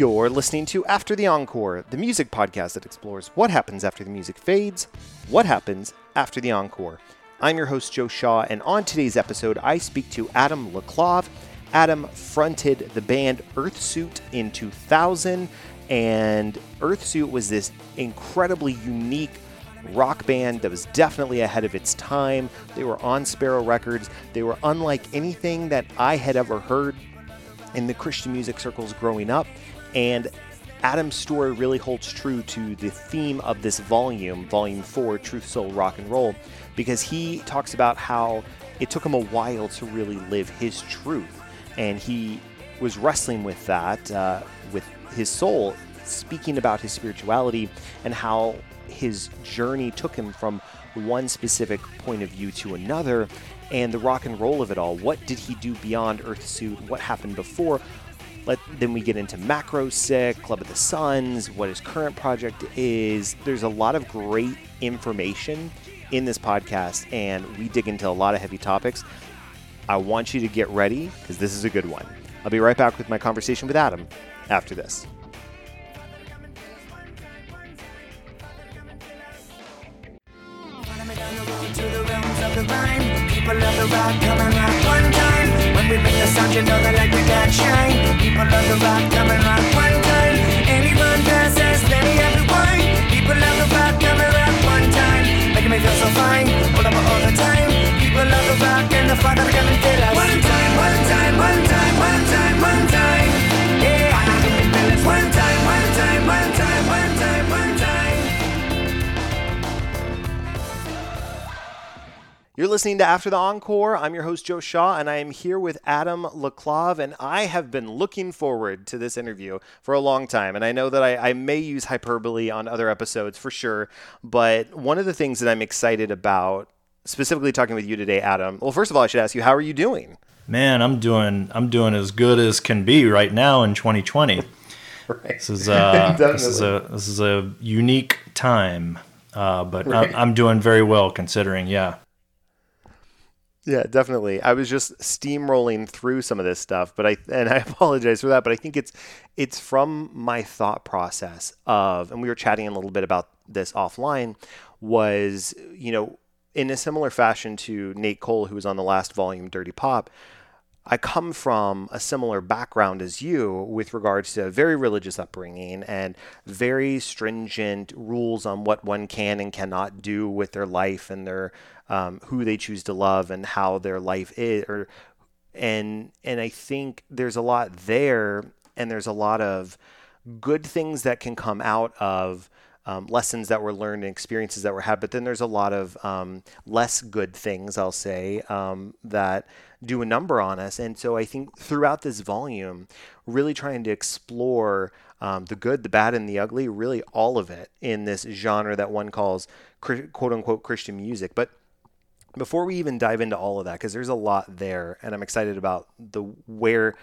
You're listening to After the Encore, the music podcast that explores what happens after the music fades, what happens after the encore. I'm your host, Joe Shaw, and on today's episode, I speak to Adam LaClave. Adam fronted the band Earthsuit in 2000, and Earthsuit was this incredibly unique rock band that was definitely ahead of its time. They were on Sparrow Records. They were unlike anything that I had ever heard in the Christian music circles growing up. And Adam's story really holds true to the theme of this volume, Volume 4, Truth, Soul, Rock and Roll, because he talks about how it took him a while to really live his truth. And he was wrestling with that, uh, with his soul, speaking about his spirituality and how his journey took him from one specific point of view to another and the rock and roll of it all. What did he do beyond Earthsuit? What happened before? Let, then we get into Macrosick, Club of the Sons, what his current project is. There's a lot of great information in this podcast, and we dig into a lot of heavy topics. I want you to get ready because this is a good one. I'll be right back with my conversation with Adam after this. When we bring the sound, you know that like we got shine. People love the rock coming out one time. Anyone passes, let me have the wine. People love the rock coming out one time. Making me feel so fine. Pull up all the time. People love the rock and the father coming to us. One time, one time, one time, one time, You're listening to After the Encore. I'm your host, Joe Shaw, and I am here with Adam LaClave. And I have been looking forward to this interview for a long time. And I know that I, I, may use hyperbole on other episodes for sure. But one of the things that I'm excited about, specifically talking with you today, Adam, well, first of all, I should ask you, how are you doing? Man, I'm doing I'm doing as good as can be right now in 2020. Right. This is uh, this is a this is a unique time, uh, but right. I'm, I'm doing very well considering. Yeah. Yeah, definitely. I was just steamrolling through some of this stuff, but I and I apologize for that, but I think it's it's from my thought process of and we were chatting a little bit about this offline was, you know, in a similar fashion to Nate Cole who was on the last volume Dirty Pop, I come from a similar background as you with regards to very religious upbringing and very stringent rules on what one can and cannot do with their life and their um, who they choose to love and how their life is or and and I think there's a lot there and there's a lot of good things that can come out of um, lessons that were learned and experiences that were had but then there's a lot of um, less good things I'll say um, that do a number on us. And so I think throughout this volume really trying to explore um, the good the bad and the ugly really all of it in this genre that one calls quote unquote Christian music. But before we even dive into all of that because there's a lot there and i'm excited about the where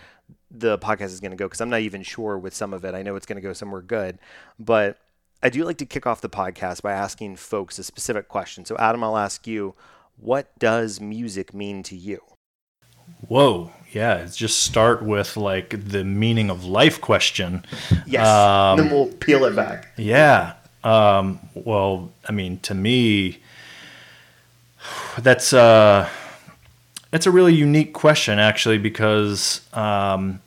the podcast is going to go because i'm not even sure with some of it. I know it's going to go somewhere good but i do like to kick off the podcast by asking folks a specific question. So adam i'll ask you what does music mean to you? Whoa. Yeah just start with like the meaning of life question. Yes. Um, then we'll peel it back. yeah. Um, well i mean to me that's uh, that's a really unique question, actually, because um,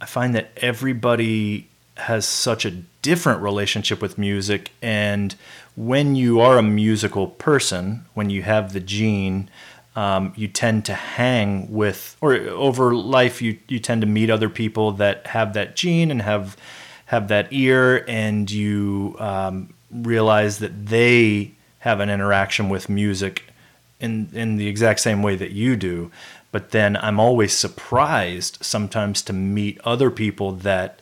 I find that everybody has such a different relationship with music, and when you are a musical person, when you have the gene, um, you tend to hang with, or over life, you you tend to meet other people that have that gene and have have that ear, and you um, realize that they have an interaction with music in in the exact same way that you do. But then i'm always surprised sometimes to meet other people that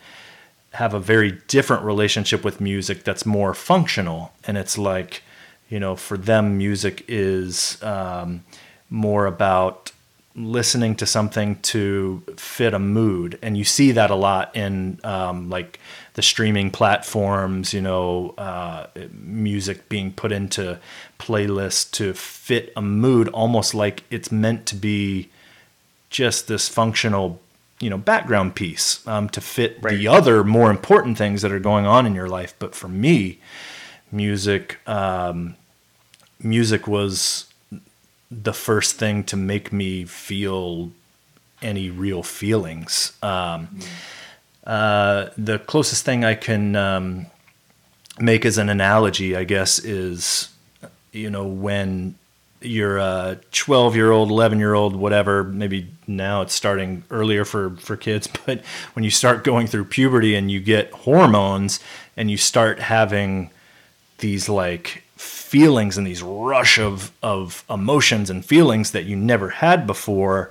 have a very different relationship with music that's more functional. And it's like you know for them music is um, more about listening to something to fit a mood. And you see that a lot in um, like the streaming platforms you know uh, music being put into playlists to fit a mood almost like it's meant to be just this functional you know background piece um, to fit right. the other more important things that are going on in your life. But for me, music um, music was the first thing to make me feel any real feelings. Um, uh, the closest thing I can um, make as an analogy, I guess, is you know when you're a 12 year old 11 year old whatever maybe now it's starting earlier for for kids but when you start going through puberty and you get hormones and you start having these like feelings and these rush of of emotions and feelings that you never had before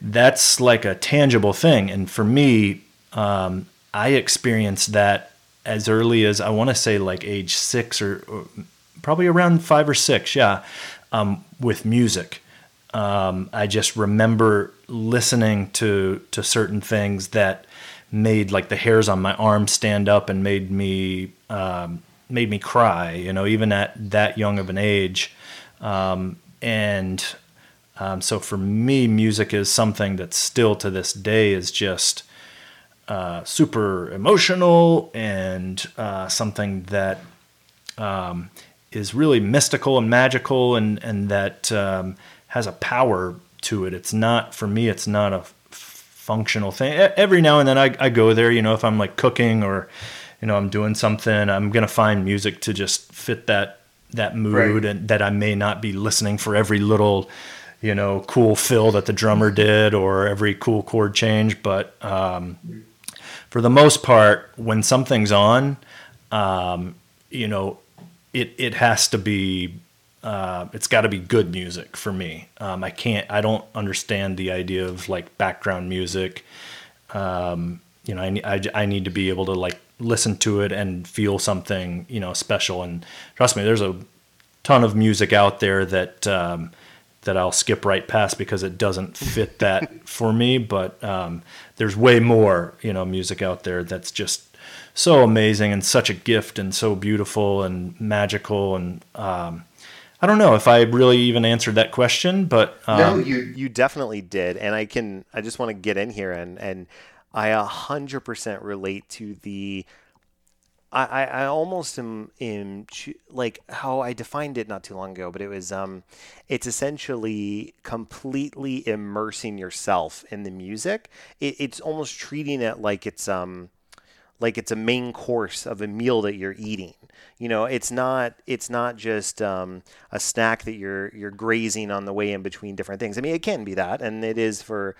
that's like a tangible thing. And for me um, i experienced that as early as i want to say like age six or, or probably around five or six yeah um, with music. Um, I just remember listening to to certain things that made like the hairs on my arm stand up and made me um, made me cry. You know, even at that young of an age, um, and um, so for me, music is something that still to this day is just uh, super emotional and uh, something that um, is really mystical and magical and and that um, has a power to it. It's not for me. It's not a f- functional thing. Every now and then I, I go there. You know, if I'm like cooking or you know I'm doing something, I'm gonna find music to just fit that that mood right. and that I may not be listening for every little you know cool fill that the drummer did or every cool chord change, but um, for the most part, when something's on, um, you know, it it has to be uh, it's got to be good music for me. Um, I can't. I don't understand the idea of like background music. Um, you know, I, I, I need to be able to like listen to it and feel something you know special. And trust me, there's a ton of music out there that um, that I'll skip right past because it doesn't fit that for me. But um, there's way more you know music out there that's just so amazing and such a gift and so beautiful and magical and um, I don't know if I really even answered that question, but um, no, you you definitely did, and I can I just want to get in here and and I a hundred percent relate to the. I, I almost am in like how I defined it not too long ago, but it was um, it's essentially completely immersing yourself in the music. It, it's almost treating it like it's um, like it's a main course of a meal that you're eating. You know, it's not it's not just um, a snack that you're you're grazing on the way in between different things. I mean, it can be that, and it is for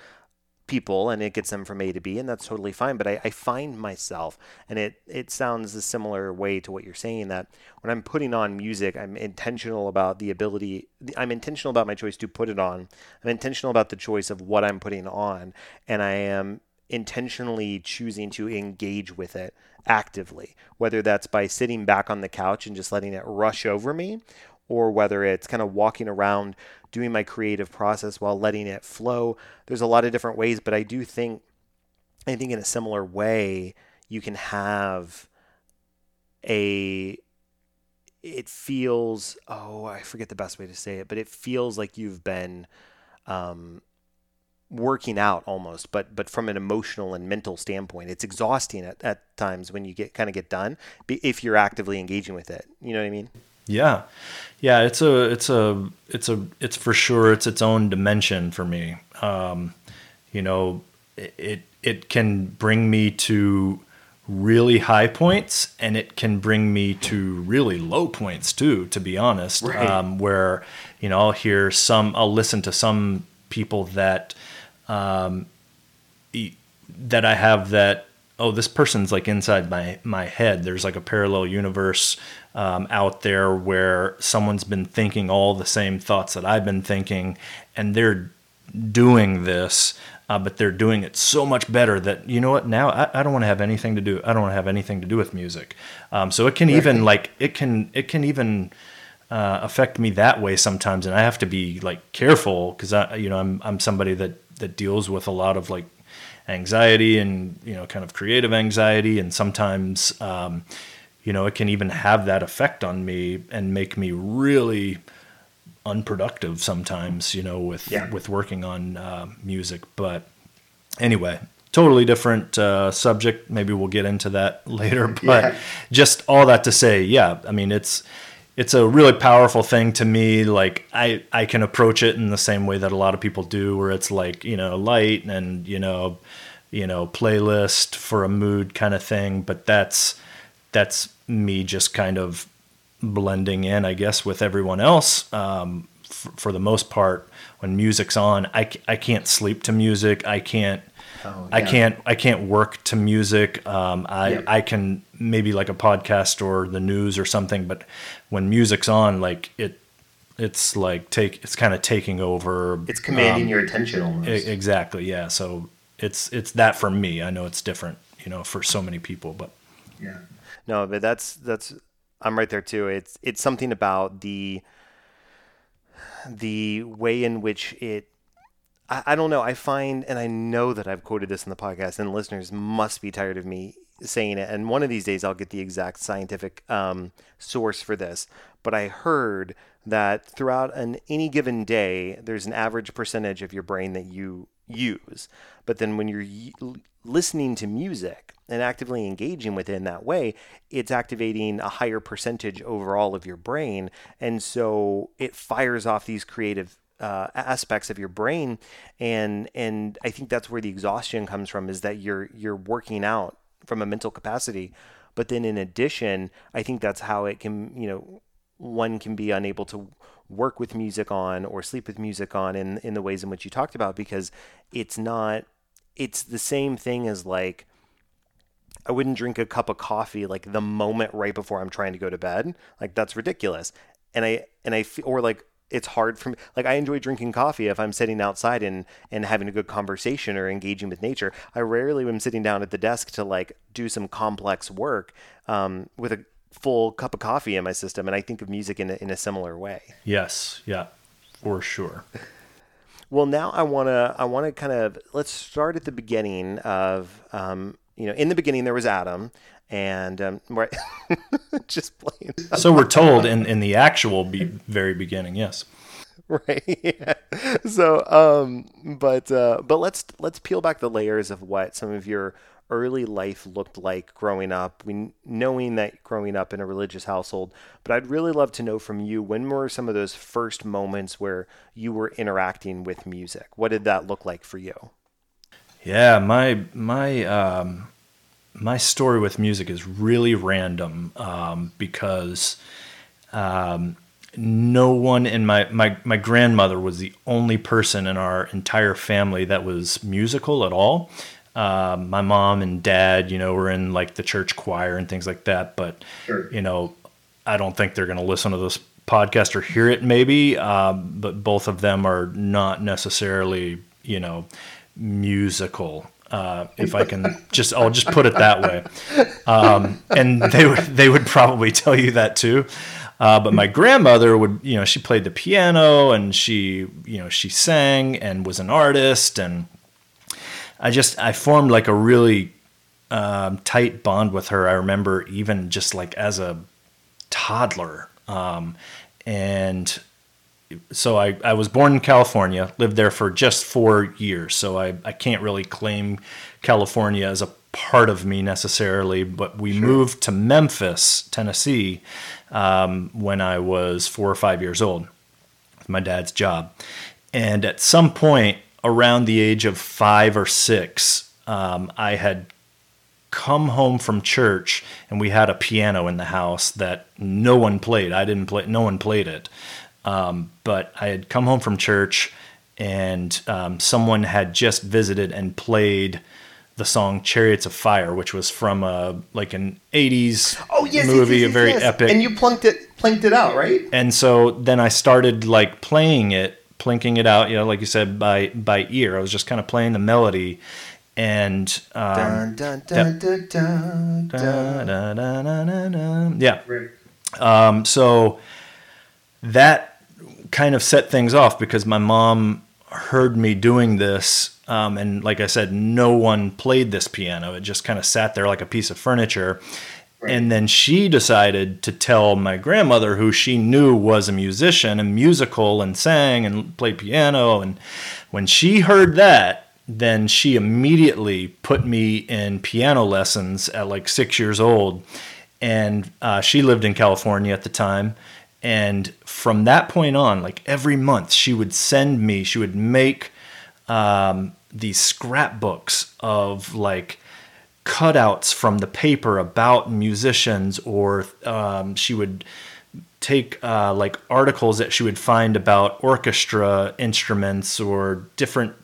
people and it gets them from A to B and that's totally fine. But I, I, find myself and it it sounds a similar way to what you're saying that when I'm putting on music, I'm intentional about the ability I'm intentional about my choice to put it on. I'm intentional about the choice of what I'm putting on and I am intentionally choosing to engage with it actively, whether that's by sitting back on the couch and just letting it rush over me, or whether it's kind of walking around doing my creative process while letting it flow. There's a lot of different ways, but I do think, I think in a similar way, you can have a it feels oh i forget the best way to say it but it feels like you've been um, working out almost but but from an emotional and mental standpoint. It's exhausting at, at times when you get kind of get done if you're actively engaging with it. You know what i mean yeah. Yeah it's a it's a it's a it's for sure it's its own dimension for me. Um you know it it can bring me to really high points and it can bring me to really low points too to be honest. Right. um, where you know i'll hear some i'll listen to some people that um, that I have that oh this person's like inside my my head. There's like a parallel universe um, out there where someone's been thinking all the same thoughts that I've been thinking and they're doing this uh, but they're doing it so much better that you know what now I, I don't want to have anything to do I don't want to have anything to do with music. Um, so it can even like it can it can even uh, affect me that way sometimes and I have to be like careful because I you know I'm I'm somebody that that deals with a lot of like anxiety and you know kind of creative anxiety and sometimes um, you know it can even have that effect on me and make me really unproductive sometimes you know with yeah. with working on uh, music but anyway, totally different uh, subject. Maybe we'll get into that later. But Yeah. just all that to say, yeah, I mean, it's it's a really powerful thing to me. Like I I can approach it in the same way that a lot of people do, where it's like you know light and you know you know playlist for a mood kind of thing. But that's that's me just kind of blending in, I guess, with everyone else. Um, f- for the most part, when music's on, I, c- I can't sleep to music. I can't. Oh, I can't. I can't work to music. Um, I Yep. I can maybe like a podcast or the news or something, but when music's on, like it, it's like take. It's kind of taking over. It's commanding um, your attention almost. exactly. Yeah. So it's it's that for me. I know it's different, you know, for so many people, but Yeah. No, but that's that's I'm right there too. It's it's something about the the way in which it I, I don't know. I find and I know that I've quoted this in the podcast and listeners must be tired of me saying it. And one of these days I'll get the exact scientific um, source for this. But I heard that throughout an any given day, there's an average percentage of your brain that you use. But then when you're y- listening to music and actively engaging with it in that way, it's activating a higher percentage overall of your brain. And so it fires off these creative uh, aspects of your brain. And, and I think that's where the exhaustion comes from is that you're, you're working out from a mental capacity. But then in addition, I think that's how it can, you know, one can be unable to work with music on or sleep with music on in, in the ways in which you talked about because it's not it's the same thing as like I wouldn't drink a cup of coffee like the moment right before I'm trying to go to bed. Like that's ridiculous. And I and I fe- or like it's hard for me. Like I enjoy drinking coffee if I'm sitting outside and and having a good conversation or engaging with nature. I rarely am sitting down at the desk to like do some complex work um, with a full cup of coffee in my system. And I think of music in a, in a similar way. yes, yeah, for sure. Well, now I want to I want to kind of let's start at the beginning of um, you know in the beginning there was Adam and um, right just playing So we're told in, in the actual be- very beginning, yes. right yeah. so um but uh but let's let's peel back the layers of what some of your early life looked like growing up we knowing that growing up in a religious household but i'd really love to know from you when were some of those first moments where you were interacting with music what did that look like for you Yeah, my my um, my story with music is really random um, because um, no one in my, my my grandmother was the only person in our entire family that was musical at all. Um, my mom and dad, you know, were in like the church choir and things like that, but Sure. you know, I don't think they're going to listen to this podcast or hear it maybe, um, but both of them are not necessarily, you know, musical. Uh, if I can just, I'll just put it that way. Um, and they would, they would probably tell you that too. Uh, but my grandmother would, you know, she played the piano and she, you know, she sang and was an artist. And I just, I formed like a really um, tight bond with her. I remember even just like as a toddler. Um, and so I, I was born in California, lived there for just four years. So I, I can't really claim California as a part of me necessarily, but we moved to Memphis, Tennessee, um, when I was four or five years old with my dad's job. And at some point around the age of five or six, um, I had come home from church and we had a piano in the house that no one played. I didn't play, no one played it. Um, but I had come home from church and um, someone had just visited and played the song Chariots of Fire, which was from a, like an 80s movie, a very epic. Oh, And you plunked it, planked it out, right? and so then I started like playing it, plinking it out, you know, like you said, by by ear. I was just kind of playing the melody, and um, yeah. Um, so that kind of set things off because my mom heard me doing this. Um, and like I said, no one played this piano. It just kind of sat there like a piece of furniture. And then she decided to tell my grandmother, who she knew was a musician and musical and sang and played piano. And when she heard that, then she immediately put me in piano lessons at like six years old. And uh, she lived in California at the time. And from that point on, like every month, she would send me, she would make um, these scrapbooks of like cutouts from the paper about musicians, or um, she would take uh, like articles that she would find about orchestra instruments or different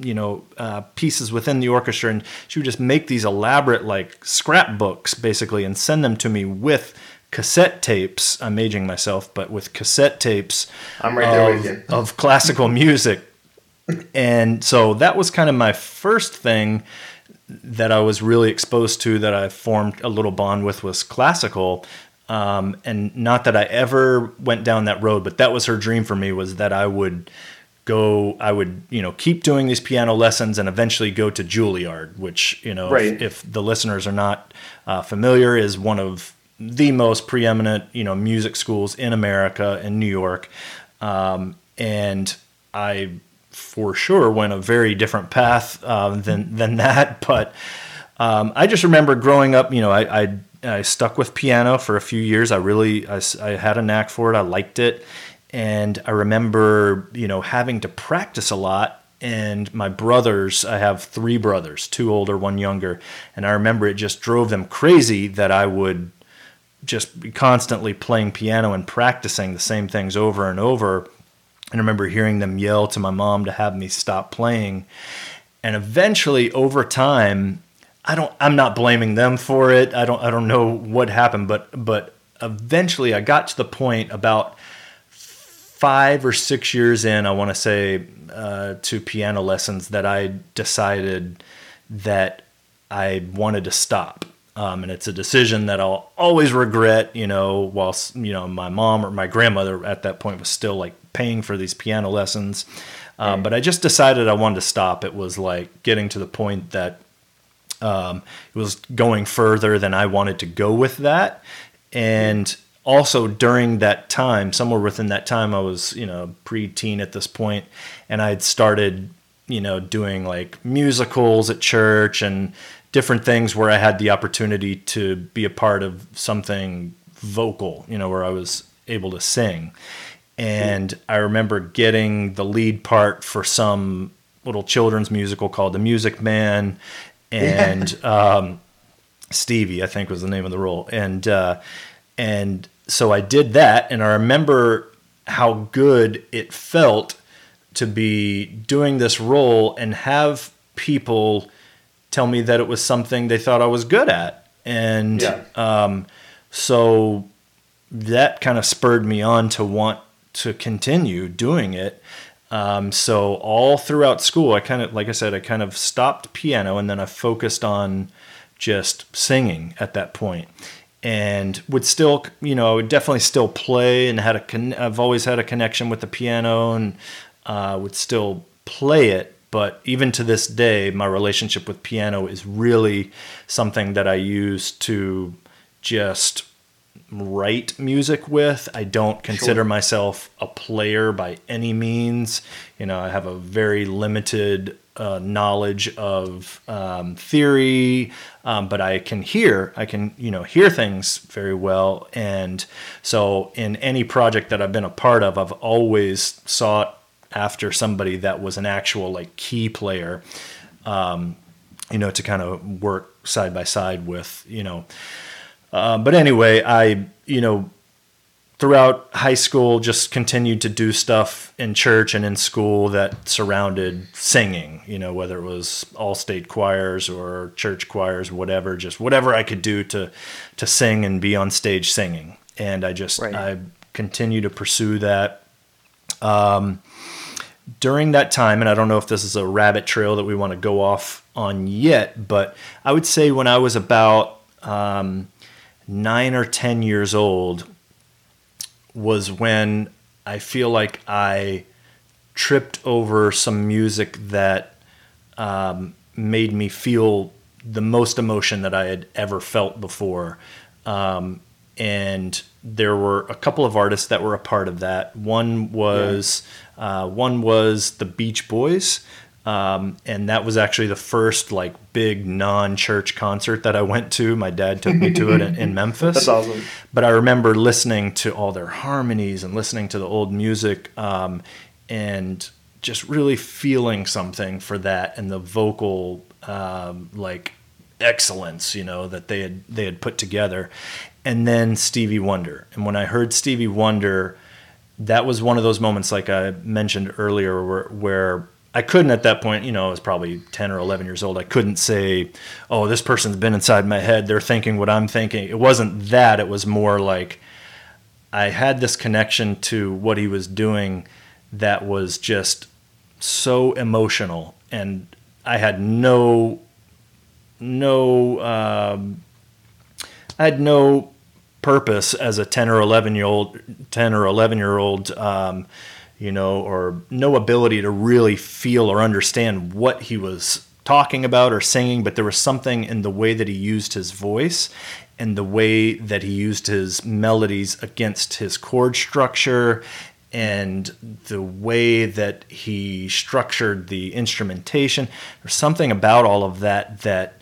you know uh, pieces within the orchestra. And she would just make these elaborate like scrapbooks basically and send them to me with cassette tapes i'm aging myself but with cassette tapes i'm right there with you. of classical music. And so that was kind of my first thing that i was really exposed to that i formed a little bond with was classical. Um, and not that i ever went down that road but that was her dream for me was that i would go i would you know keep doing these piano lessons and eventually go to juilliard which you know right. if, if, the listeners are not uh, familiar is one of the most preeminent you know music schools in america in new york um, and i for sure went a very different path uh, than than that but um, i just remember growing up you know I, I I stuck with piano for a few years. I really I, I had a knack for it. I liked it and I remember, you know, having to practice a lot. And my brothers, I have three brothers, two older, one younger, and I remember it just drove them crazy that I would just constantly playing piano and practicing the same things over and over. And I remember hearing them yell to my mom to have me stop playing. And eventually, over time, I don't. I'm not blaming them for it. I don't. I don't know what happened, but but eventually, I got to the point about five or six years in, I want to say, uh, to piano lessons that I decided that I wanted to stop. Um, and it's a decision that I'll always regret, you know, whilst, you know, my mom or my grandmother at that point was still like paying for these piano lessons. Um, but I just decided I wanted to stop. It was like getting to the point that um, it was going further than I wanted to go with that. And also during that time, somewhere within that time, I was, you know, pre-teen at this point, and I had started, you know, doing like musicals at church and different things where I had the opportunity to be a part of something vocal, you know, where I was able to sing. And I remember getting the lead part for some little children's musical called The Music Man, and yeah. um, Stevie, I think was the name of the role, and uh, and so I did that, and I remember how good it felt to be doing this role and have people tell me that it was something they thought I was good at. And yeah. um, so that kind of spurred me on to want to continue doing it. Um, so all throughout school, I kind of, like I said, I kind of stopped piano and then I focused on just singing at that point and would still, you know, I would definitely still play and had a. Con- I've always had a connection with the piano and uh, would still play it. But even to this day, my relationship with piano is really something that I use to just write music with. I don't consider sure. myself a player by any means. You know, I have a very limited uh, knowledge of um, theory, um, but I can hear. I can you know hear things very well, and so in any project that I've been a part of, I've always sought after somebody that was an actual like key player, um, you know, to kind of work side by side with you know. Uh, but anyway, I you know throughout high school just continued to do stuff in church and in school that surrounded singing you know whether it was all state choirs or church choirs whatever just whatever i could do to to sing and be on stage singing and i just right. i continue to pursue that um, during that time and i don't know if this is a rabbit trail that we want to go off on yet but i would say when i was about um, nine or ten years old was when I feel like I tripped over some music that um, made me feel the most emotion that I had ever felt before. Um, and there were a couple of artists that were a part of that. One was yeah. uh, one was the Beach Boys, Um, and that was actually the first like big non-church concert that I went to. My dad took me to it in, in Memphis. That's awesome. But I remember listening to all their harmonies and listening to the old music, um, and just really feeling something for that and the vocal um, like excellence, you know, that they had they had put together. And then Stevie Wonder. And when I heard Stevie Wonder, that was one of those moments, like I mentioned earlier, where, where I couldn't at that point, you know, I was probably 10 or 11 years old. I couldn't say, oh, this person's been inside my head. They're thinking what I'm thinking. It wasn't that. It was more like I had this connection to what he was doing that was just so emotional. And I had no, no, um, I had no purpose as a 10 or 11 year old, 10 or 11 year old, um, you know, or no ability to really feel or understand what he was talking about or singing, but there was something in the way that he used his voice and the way that he used his melodies against his chord structure and the way that he structured the instrumentation. There's something about all of that that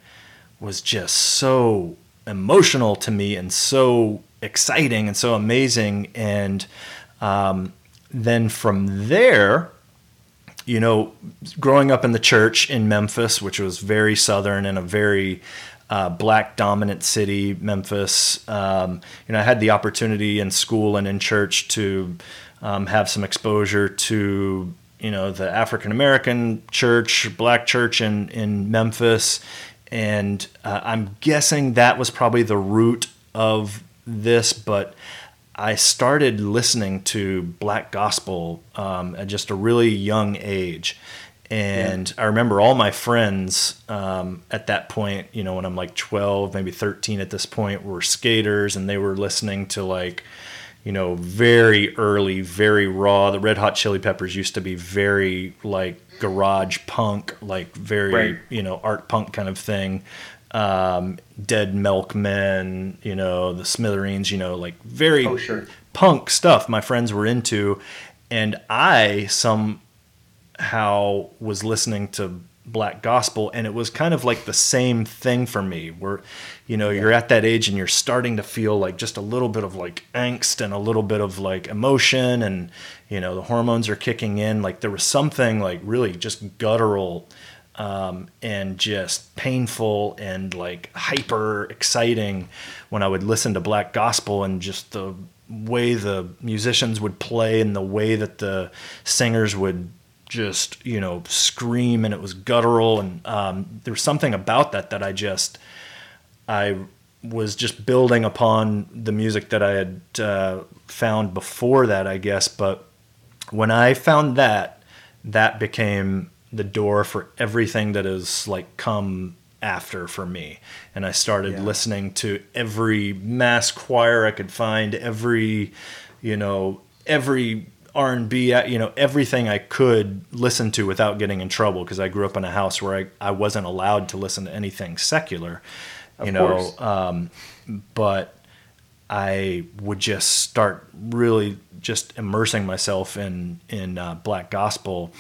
was just so emotional to me and so exciting and so amazing. And um, then from there, you know, growing up in the church in Memphis, which was very southern and a very uh, black dominant city, Memphis, um, you know, I had the opportunity in school and in church to um, have some exposure to, you know, the African American church, black church in, in Memphis. And uh, I'm guessing that was probably the root of this, but I started listening to black gospel um, at just a really young age. And yeah. I remember all my friends um, at that point, you know, when I'm like 12, maybe 13 at this point, were skaters and they were listening to like, you know, very early, very raw. The Red Hot Chili Peppers used to be very like garage punk, like very, right. you know, art punk kind of thing um, Dead Milkmen, you know, the Smithereens, you know, like very oh, sure. punk stuff my friends were into. And I somehow was listening to black gospel and it was kind of like the same thing for me where you know yeah. you're at that age and you're starting to feel like just a little bit of like angst and a little bit of like emotion and you know the hormones are kicking in. Like there was something like really just guttural um, and just painful and like hyper exciting when I would listen to black gospel and just the way the musicians would play and the way that the singers would just you know scream and it was guttural. And um, there was something about that that I just I was just building upon the music that I had uh, found before that I guess. But when I found that that became the door for everything that has like come after for me and i started yeah. listening to every mass choir i could find every you know every r&b you know everything i could listen to without getting in trouble because i grew up in a house where I, I wasn't allowed to listen to anything secular you of know um, but i would just start really just immersing myself in in uh, black gospel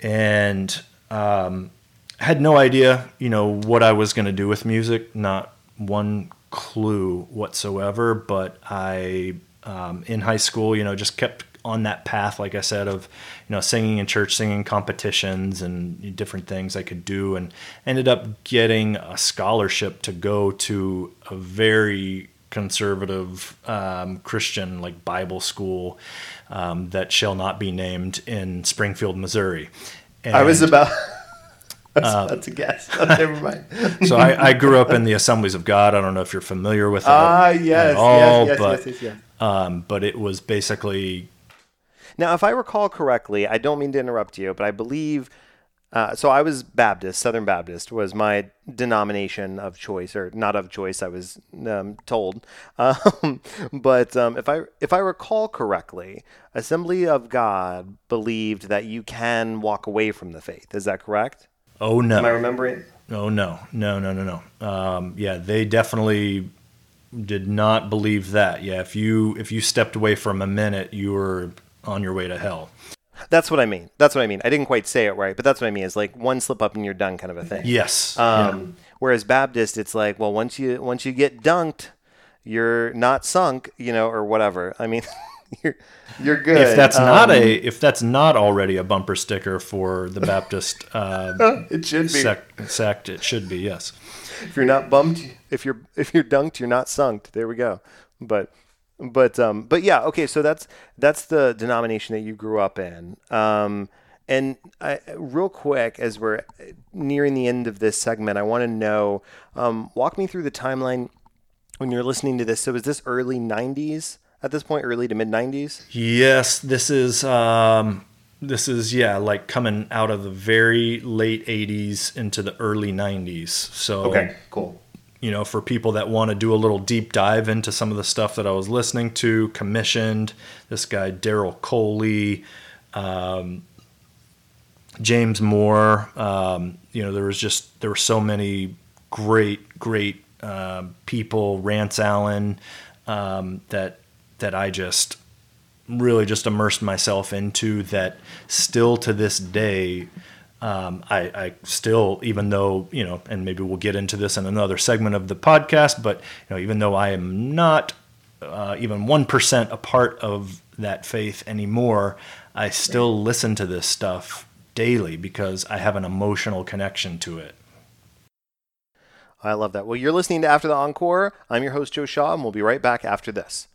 and um, had no idea, you know, what I was going to do with music. Not one clue whatsoever. But I, um, in high school, you know, just kept on that path, like I said, of you know singing in church, singing competitions, and different things I could do, and ended up getting a scholarship to go to a very conservative um, Christian like Bible school um, that shall not be named in Springfield, Missouri. And, I was about. That's, uh, that's a guess. Never mind. so I, I, grew up in the Assemblies of God. I don't know if you're familiar with it ah, yes, all, yes, yes, but, yes, yes, um, but it was basically. Now, if I recall correctly, I don't mean to interrupt you, but I believe uh, so I was Baptist, Southern Baptist was my denomination of choice, or not of choice. I was um, told, um, but um, if I if I recall correctly, Assembly of God believed that you can walk away from the faith. Is that correct? Oh no! Am I remembering? Oh no! No! No! No! No! Um, yeah, they definitely did not believe that. Yeah, if you if you stepped away from a minute, you were on your way to hell. That's what I mean. That's what I mean. I didn't quite say it right, but that's what I mean. Is like one slip up and you're done, kind of a thing. Yes. Um, Whereas Baptist, it's like, well, once you once you get dunked, you're not sunk, you know, or whatever. I mean, you're you're good. if that's not Um, a if that's not already a bumper sticker for the Baptist uh, it should be. sect, sect, it should be yes. if you're not bumped, if you're if you're dunked, you're not sunk. There we go. But but um but yeah, okay. So that's that's the denomination that you grew up in. Um, and I, real quick, as we're nearing the end of this segment, I want to know, um, walk me through the timeline when you're listening to this. So is this early '90s at this point, early to mid '90s? Yes, this is um, this is yeah, like coming out of the very late '80s into the early '90s. So okay cool. You know, for people that want to do a little deep dive into some of the stuff that I was listening to, commissioned this guy Daryl Coley, um, James Moore. Um, you know, there was just there were so many great, great um people. Rance Allen um, that that I just really just immersed myself into. That still to this day. Um, I, I still, even though you know, and maybe we'll get into this in another segment of the podcast, but you know, even though I am not uh, even one percent a part of that faith anymore, I still listen to this stuff daily because I have an emotional connection to it. I love that. Well, you're listening to After the Encore. I'm your host, Joe Shaw, and we'll be right back after this.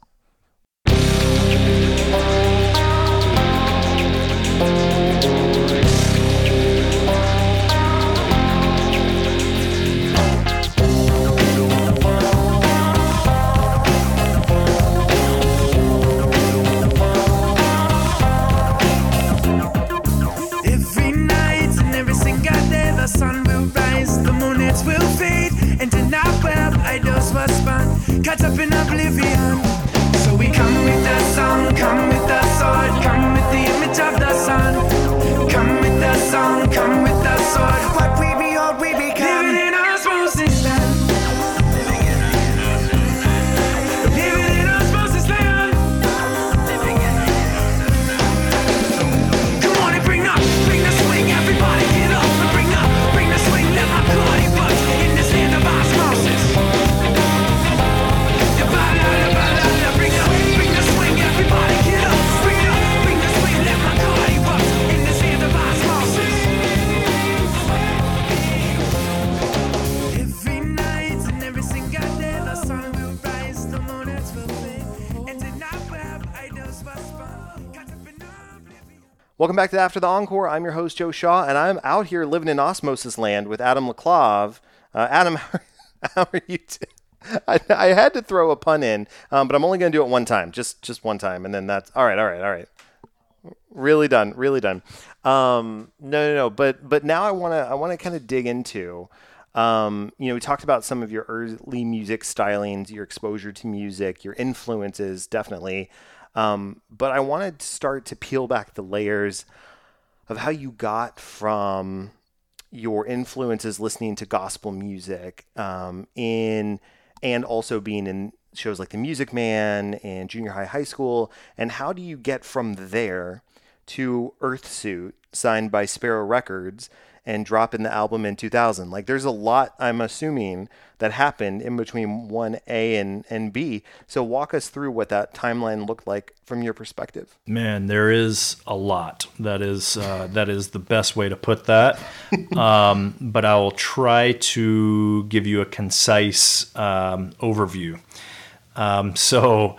Caught up in oblivion. So we come with the song, come with the sword, come with the image of the sun, come with the song, come with the sword. What we Welcome back to After the Encore. I'm your host, Joe Shaw, and I'm out here living in Osmosis Land with Adam LaClave. Uh, Adam, how are you? I had to throw a pun in, um, but I'm only going to do it one time, just just one time, and then that's all right. All right, all right. Really done, really done. Um, no, no, no. But but now I want to I want to kind of dig into. Um, you know, we talked about some of your early music stylings, your exposure to music, your influences, definitely. Um, but I wanted to start to peel back the layers of how you got from your influences listening to gospel music um, in and also being in shows like The Music Man and junior high, high school, and how do you get from there to Earthsuit, signed by Sparrow Records, and drop in the album in 2000? Like, there's a lot, I'm assuming, that happened in between 1A and, and B. So, walk us through what that timeline looked like from your perspective. Man, there is a lot. That is uh, that is the best way to put that. Um, but I will try to give you a concise um, overview. Um, so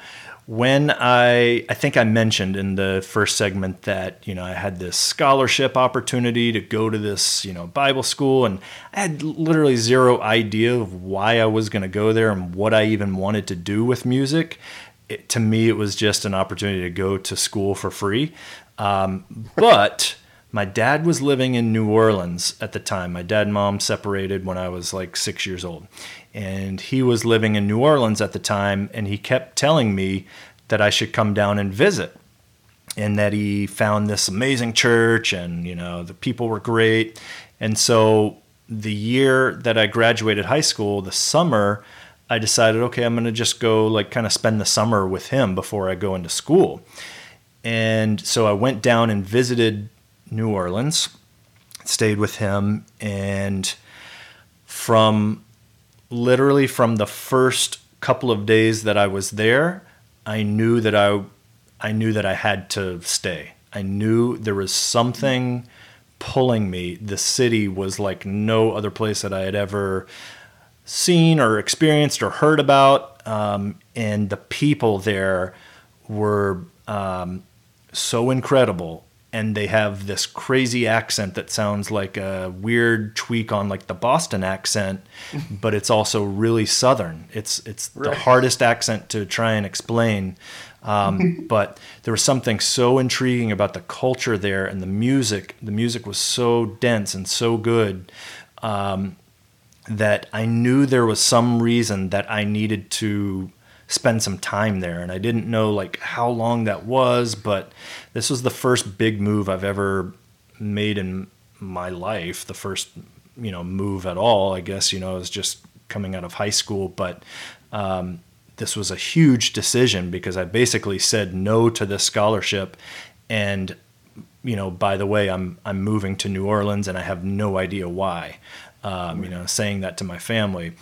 when I I think I mentioned in the first segment that you know I had this scholarship opportunity to go to this you know Bible school and I had literally zero idea of why I was going to go there and what I even wanted to do with music. It, to me, it was just an opportunity to go to school for free. Um, but my dad was living in New Orleans at the time. My dad and mom separated when I was like six years old. And he was living in New Orleans at the time, and he kept telling me that I should come down and visit. And that he found this amazing church, and you know, the people were great. And so the year that I graduated high school, the summer, I decided, okay, I'm going to just go like kind of spend the summer with him before I go into school. and so I went down and visited New Orleans, stayed with him, and from literally from the first couple of days that I was there, I knew that I I knew that I had to stay. I knew there was something pulling me. The city was like no other place that I had ever seen or experienced or heard about, um, and the people there were um, so incredible. And they have this crazy accent that sounds like a weird tweak on like the Boston accent, but it's also really southern. It's it's the hardest accent to try and explain. Um, but there was something so intriguing about the culture there and the music. The music was so dense and so good um, that I knew there was some reason that I needed to spend some time there and I didn't know like how long that was but this was the first big move I've ever made in my life the first you know move at all I guess you know I was just coming out of high school but um, this was a huge decision because I basically said no to this scholarship and you know by the way I'm I'm moving to New Orleans and I have no idea why um, you know saying that to my family.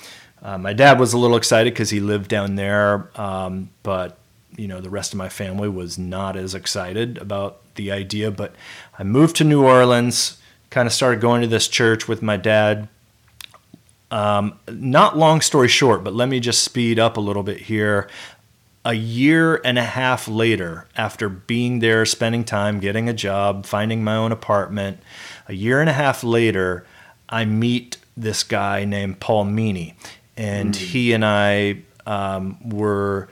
Uh, my dad was a little excited because he lived down there, um, but you know the rest of my family was not as excited about the idea. But I moved to New Orleans, kind of started going to this church with my dad. Um, not long story short, but let me just speed up a little bit here. A year and a half later, after being there, spending time, getting a job, finding my own apartment, a year and a half later, I meet this guy named Paul Meany and mm. he and I um, were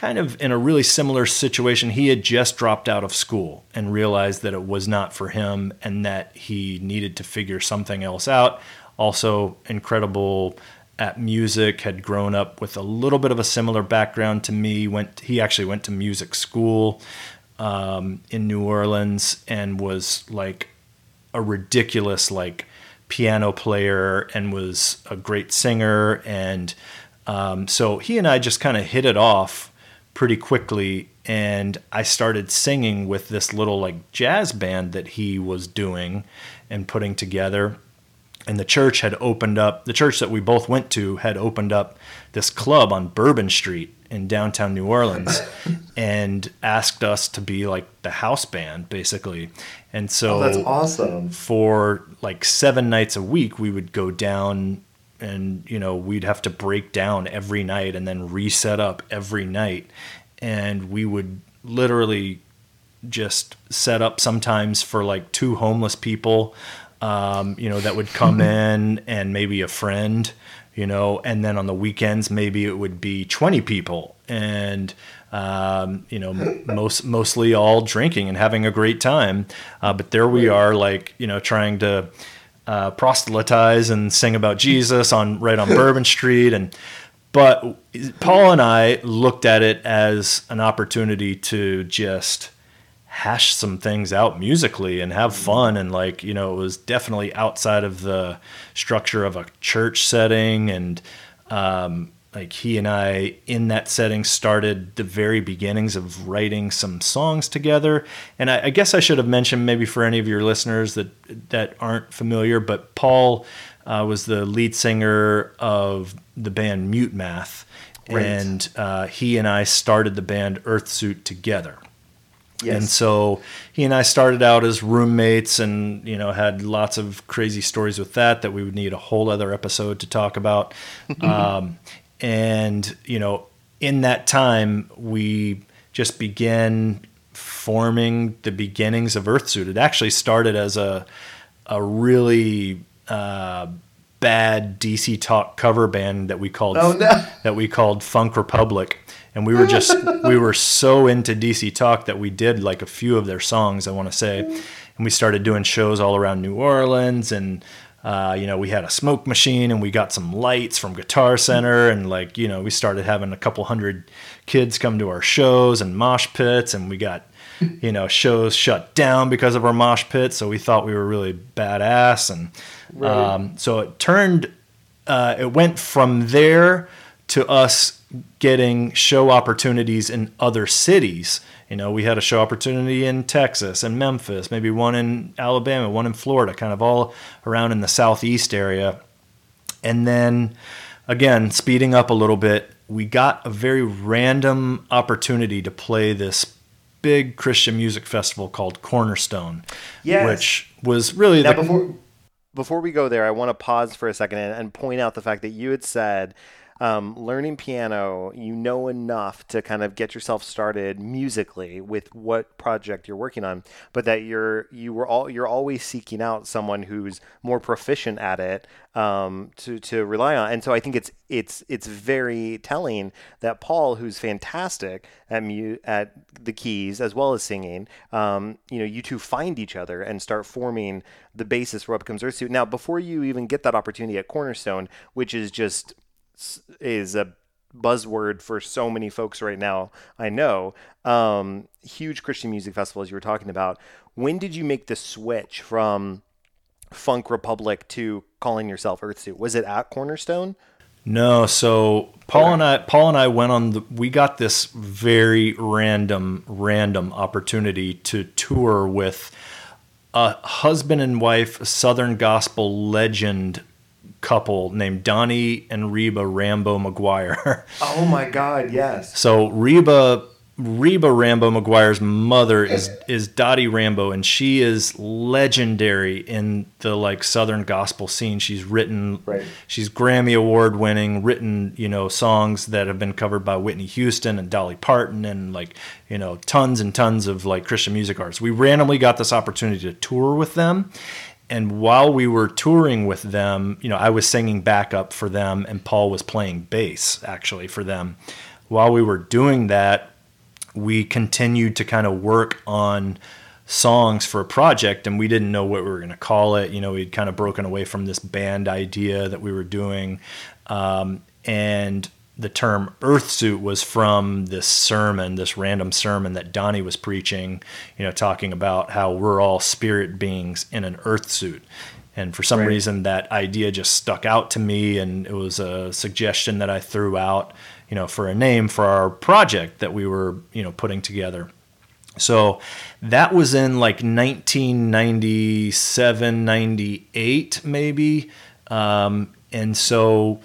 kind of in a really similar situation. He had just dropped out of school and realized that it was not for him and that he needed to figure something else out. Also, incredible at music, had grown up with a little bit of a similar background to me. Went he actually went to music school um, in New Orleans and was like a ridiculous like piano player and was a great singer. And um, so he and I just kind of hit it off pretty quickly. And I started singing with this little like jazz band that he was doing and putting together. And the church had opened up, the church that we both went to had opened up this club on Bourbon Street in downtown New Orleans and asked us to be like the house band basically. And so oh, that's awesome. For like 7 nights a week we would go down and you know we'd have to break down every night and then reset up every night. And we would literally just set up sometimes for like two homeless people um, you know that would come in and maybe a friend you know, and then on the weekends maybe it would be 20 people. And um, you know most mostly all drinking and having a great time. Uh, but there we are, like you know, trying to uh, proselytize and sing about Jesus on right on Bourbon Street. And. But Paul and I looked at it as an opportunity to just hash some things out musically and have fun. And like you know it was definitely outside of the structure of a church setting. And um, like he and I in that setting started the very beginnings of writing some songs together and I, I guess I should have mentioned maybe for any of your listeners that that aren't familiar but Paul uh, was the lead singer of the band Mute Math right. and uh, he and I started the band Earthsuit together Yes. And so he and I started out as roommates and, you know, had lots of crazy stories with that that we would need a whole other episode to talk about. um, and, you know, in that time, we just began forming the beginnings of Earthsuit. It actually started as a, a really uh, bad DC Talk cover band that we called oh, no. that we called Funk Republic and we were just we were so into DC Talk that we did like a few of their songs. I want to say, and we started doing shows all around New Orleans, and uh, you know we had a smoke machine, and we got some lights from Guitar Center, and like you know we started having a couple hundred kids come to our shows and mosh pits, and we got you know shows shut down because of our mosh pit. So we thought we were really badass, and right. um, so it turned. Uh, it went from there to us getting show opportunities in other cities. You know, we had a show opportunity in Texas and Memphis, maybe one in Alabama, one in Florida, kind of all around in the southeast area. And then again, speeding up a little bit, we got a very random opportunity to play this big Christian music festival called Cornerstone, Yes. which was really Now, the before before we go there, I want to pause for a second and, and point out the fact that you had said um, learning piano, you know enough to kind of get yourself started musically with what project you're working on, but that you're you were all you're always seeking out someone who's more proficient at it um, to to rely on. And so I think it's it's it's very telling that Paul, who's fantastic at mu- at the keys as well as singing, um, you know, you two find each other and start forming the basis for what becomes Earthsuit. Now, before you even get that opportunity at Cornerstone, which is just is a buzzword for so many folks right now. I know. Um, huge Christian music festival, as you were talking about. When did you make the switch from Funk Republic to calling yourself Earthsuit? Was it at Cornerstone? No, so Paul and I Paul and I went on the we got this very random random opportunity to tour with a husband and wife Southern gospel legend couple named Donnie and Reba Rambo McGuire. Oh my God, yes. So Reba Reba Rambo McGuire's mother is is Dottie Rambo, and she is legendary in the like Southern gospel scene. She's written, Right. she's Grammy award winning, written you know songs that have been covered by Whitney Houston and Dolly Parton, and like you know tons and tons of like Christian music artists. We randomly got this opportunity to tour with them. And while we were touring with them, you know, I was singing backup for them, and Paul was playing bass actually for them. While we were doing that, we continued to kind of work on songs for a project and we didn't know what we were going to call it you know we'd kind of broken away from this band idea that we were doing um, and the term earth suit was from this sermon this random sermon that donnie was preaching you know talking about how we're all spirit beings in an earth suit. and for some Right. reason that idea just stuck out to me and it was a suggestion that i threw out you know for a name for our project that we were you know putting together so that was in like 1997, 98, maybe. Um, and so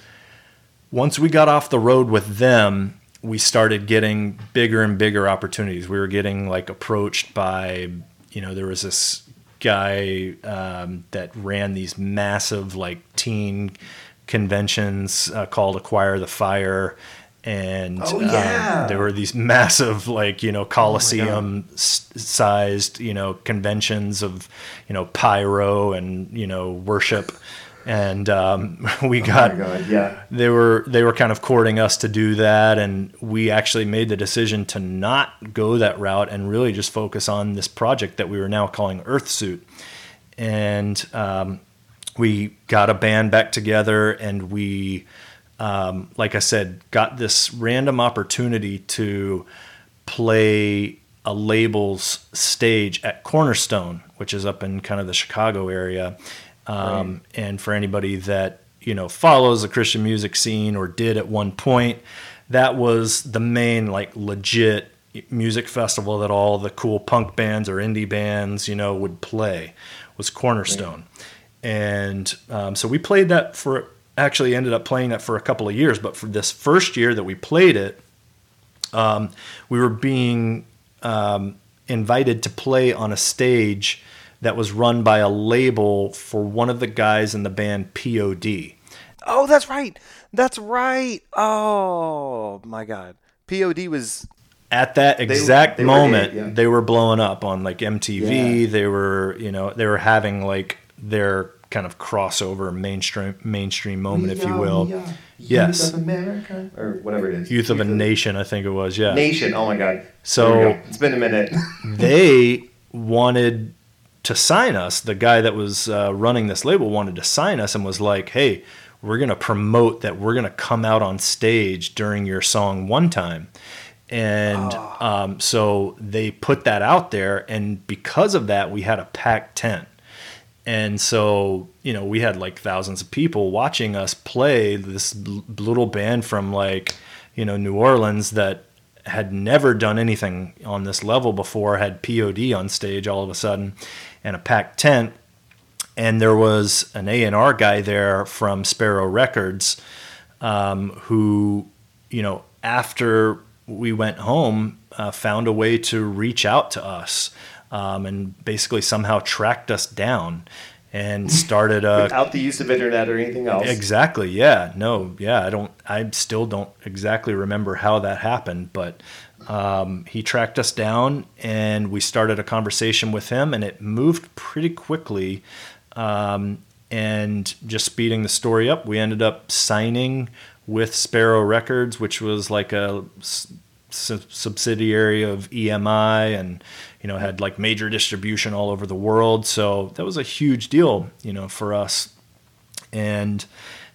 once we got off the road with them, we started getting bigger and bigger opportunities. We were getting like approached by, you know, there was this guy um, that ran these massive like teen conventions uh, called Acquire the Fire. And Oh, um, there were these massive, like, you know, Coliseum s- sized, you know, conventions of, you know, pyro and, you know, worship. And um, we got God, yeah. they were they were kind of courting us to do that. And we actually made the decision to not go that route and really just focus on this project that we were now calling earthsuit and um, we got a band back together and we um, like i said got this random opportunity to play a label's stage at cornerstone which is up in kind of the chicago area um, and for anybody that you know follows the christian music scene or did at one point that was the main like legit music festival that all the cool punk bands or indie bands you know would play was cornerstone. And um, so we played that for actually ended up playing that for a couple of years but for this first year that we played it um, we were being um, invited to play on a stage that was run by a label for one of the guys in the band POD. Oh, that's right. That's right. Oh my God. POD was At that exact they were moment, it, yeah. they were blowing up on like MTV. Yeah. They were, you know, they were having like their kind of crossover mainstream mainstream moment, if you will. Yes. Youth of America or whatever it is. Youth of a Nation, I think it was. Yeah. Nation. Oh my God. So- go. it's been a minute. they wanted to sign us. The guy that was uh, running this label wanted to sign us and was like, "Hey, we're gonna promote that we're gonna come out on stage during your song one time." And um, so they put that out there, and because of that, we had a packed tent. And so, you know, we had like thousands of people watching us play this l- little band from like, you know, New Orleans that had never done anything on this level before, had POD on stage all of a sudden, and a packed tent. And there was an A&R guy there from Sparrow Records um, who, you know, after we went home, uh, found a way to reach out to us um, and basically somehow tracked us down and started a without the use of internet or anything else. Exactly. Yeah. No. Yeah. I don't. I still don't exactly remember how that happened, but um, he tracked us down and we started a conversation with him, and it moved pretty quickly. Um, and just speeding the story up, we ended up signing with Sparrow Records, which was like a subsidiary of EMI and you know had like major distribution all over the world so that was a huge deal you know for us and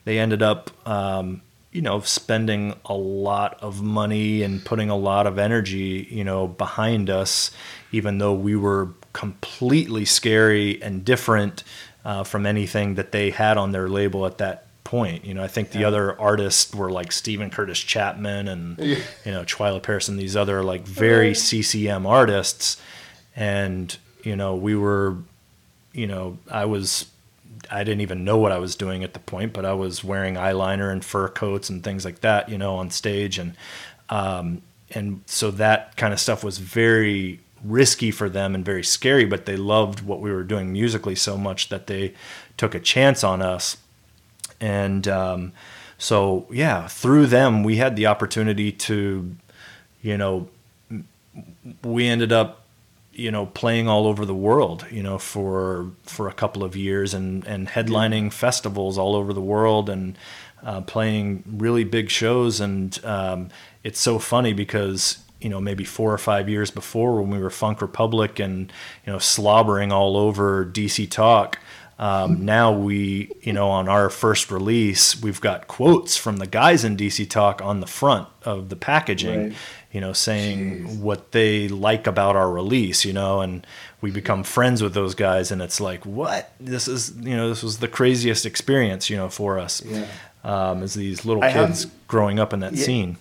they ended up um, you know spending a lot of money and putting a lot of energy you know behind us even though we were completely scary and different uh, from anything that they had on their label at that point. You know, I think the other artists were like Steven Curtis Chapman and yeah. you know Twila Paris and these other like very CCM artists, and you know we were, you know, I was. I didn't even know what I was doing at the point, but I was wearing eyeliner and fur coats and things like that, you know, on stage, and um, and so that kind of stuff was very risky for them and very scary. But they loved what we were doing musically so much that they took a chance on us and um, so yeah, through them we had the opportunity to, you know, we ended up, you know, playing all over the world, you know, for for a couple of years and and headlining festivals all over the world and uh, playing really big shows. And um, it's so funny because you know maybe four or five years before when we were Funk Republic and you know slobbering all over DC Talk um, now we, you know, on our first release, we've got quotes from the guys in DC Talk on the front of the packaging, right. You know, saying Jeez. what they like about our release, you know, and we become friends with those guys, and it's like, what? This is, you know, this was the craziest experience, you know, for us yeah. um, as these little I kids have, growing up in that yeah. scene.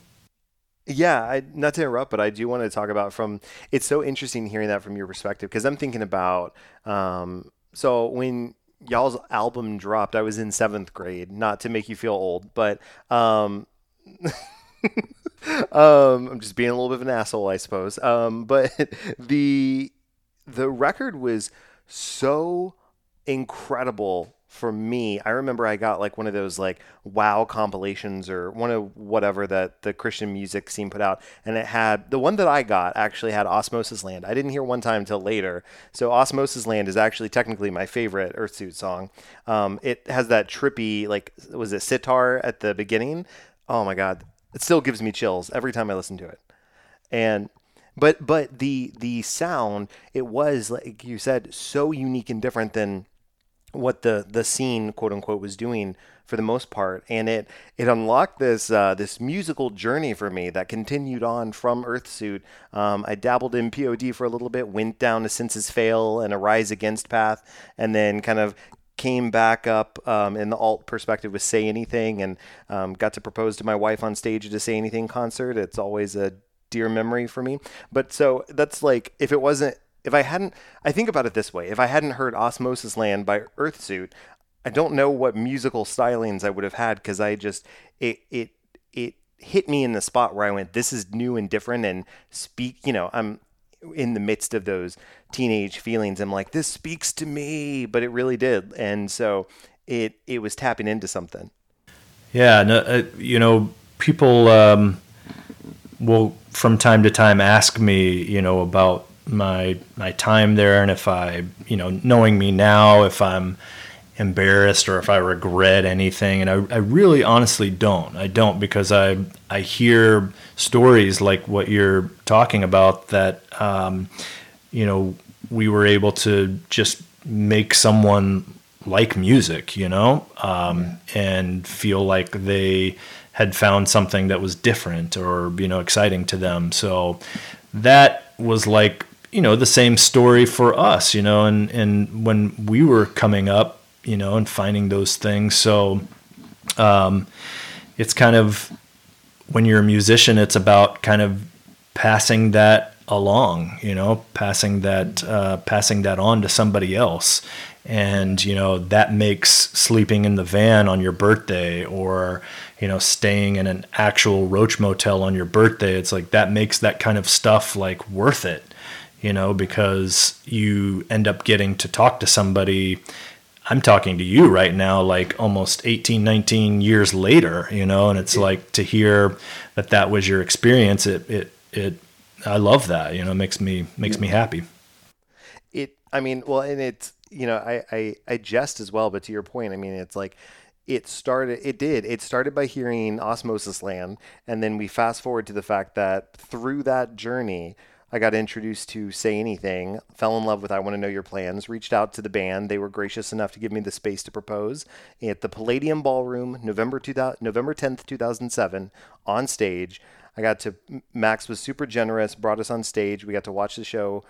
Yeah, I, not to interrupt, but I do want to talk about from. It's so interesting hearing that from your perspective because I'm thinking about. Um, so when y'all's album dropped, I was in seventh grade. Not to make you feel old, but um, um, I'm just being a little bit of an asshole, I suppose. Um, but the the record was so incredible for me, I remember I got like one of those like wow compilations or one of whatever that the Christian music scene put out, and it had the one that I got actually had Osmosis Land. I didn't hear one time until later. So Osmosis Land is actually technically my favorite Earthsuit song. Um, it has that trippy like was it sitar at the beginning? Oh my god, it still gives me chills every time I listen to it. And but but the the sound it was like you said so unique and different than what the the scene quote unquote was doing for the most part and it it unlocked this uh, this musical journey for me that continued on from earthsuit um, i dabbled in pod for a little bit went down to senses fail and a rise against path and then kind of came back up um, in the alt perspective with say anything and um, got to propose to my wife on stage at a say anything concert it's always a dear memory for me but so that's like if it wasn't if I hadn't, I think about it this way: if I hadn't heard "Osmosis Land" by Earthsuit, I don't know what musical stylings I would have had because I just it it it hit me in the spot where I went, "This is new and different," and speak. You know, I'm in the midst of those teenage feelings. I'm like, "This speaks to me," but it really did, and so it it was tapping into something. Yeah, no, uh, you know, people um, will from time to time ask me, you know, about my my time there and if I you know knowing me now if I'm embarrassed or if I regret anything and I, I really honestly don't. I don't because I I hear stories like what you're talking about that um, you know we were able to just make someone like music you know um, and feel like they had found something that was different or you know exciting to them. So that was like you know the same story for us you know and and when we were coming up you know and finding those things so um, it's kind of when you're a musician, it's about kind of passing that along, you know, passing that uh, passing that on to somebody else, and you know that makes sleeping in the van on your birthday or you know staying in an actual roach motel on your birthday. It's like that makes that kind of stuff like worth it, you know, because you end up getting to talk to somebody I'm talking to you right now, like almost 18, 19 years later, you know, and it's like to hear that that was your experience. It, it, it, I love that, you know, it makes me, makes me happy. It, I mean, well, and it's, you know, I, I, I jest as well, but to your point, I mean, it's like, it started it did it started by hearing osmosis land and then we fast forward to the fact that through that journey I got introduced to Say Anything, fell in love with I Want to Know Your Plans, reached out to the band. They were gracious enough to give me the space to propose at the Palladium Ballroom, November 2000, November 10th, 2007, on stage. I got to, Max was super generous, brought us on stage. We got to watch the show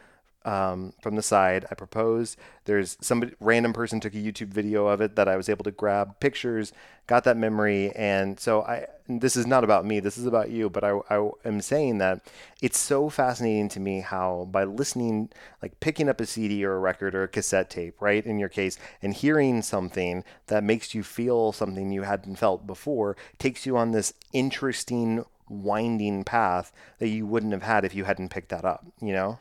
um, from the side. I proposed. There's somebody, random person took a YouTube video of it that I was able to grab pictures, got that memory. And so I, this is not about me, this is about you, but I, I am saying that it's so fascinating to me how by listening, like picking up a CD or a record or a cassette tape, right, in your case, and hearing something that makes you feel something you hadn't felt before, takes you on this interesting, winding path that you wouldn't have had if you hadn't picked that up, you know?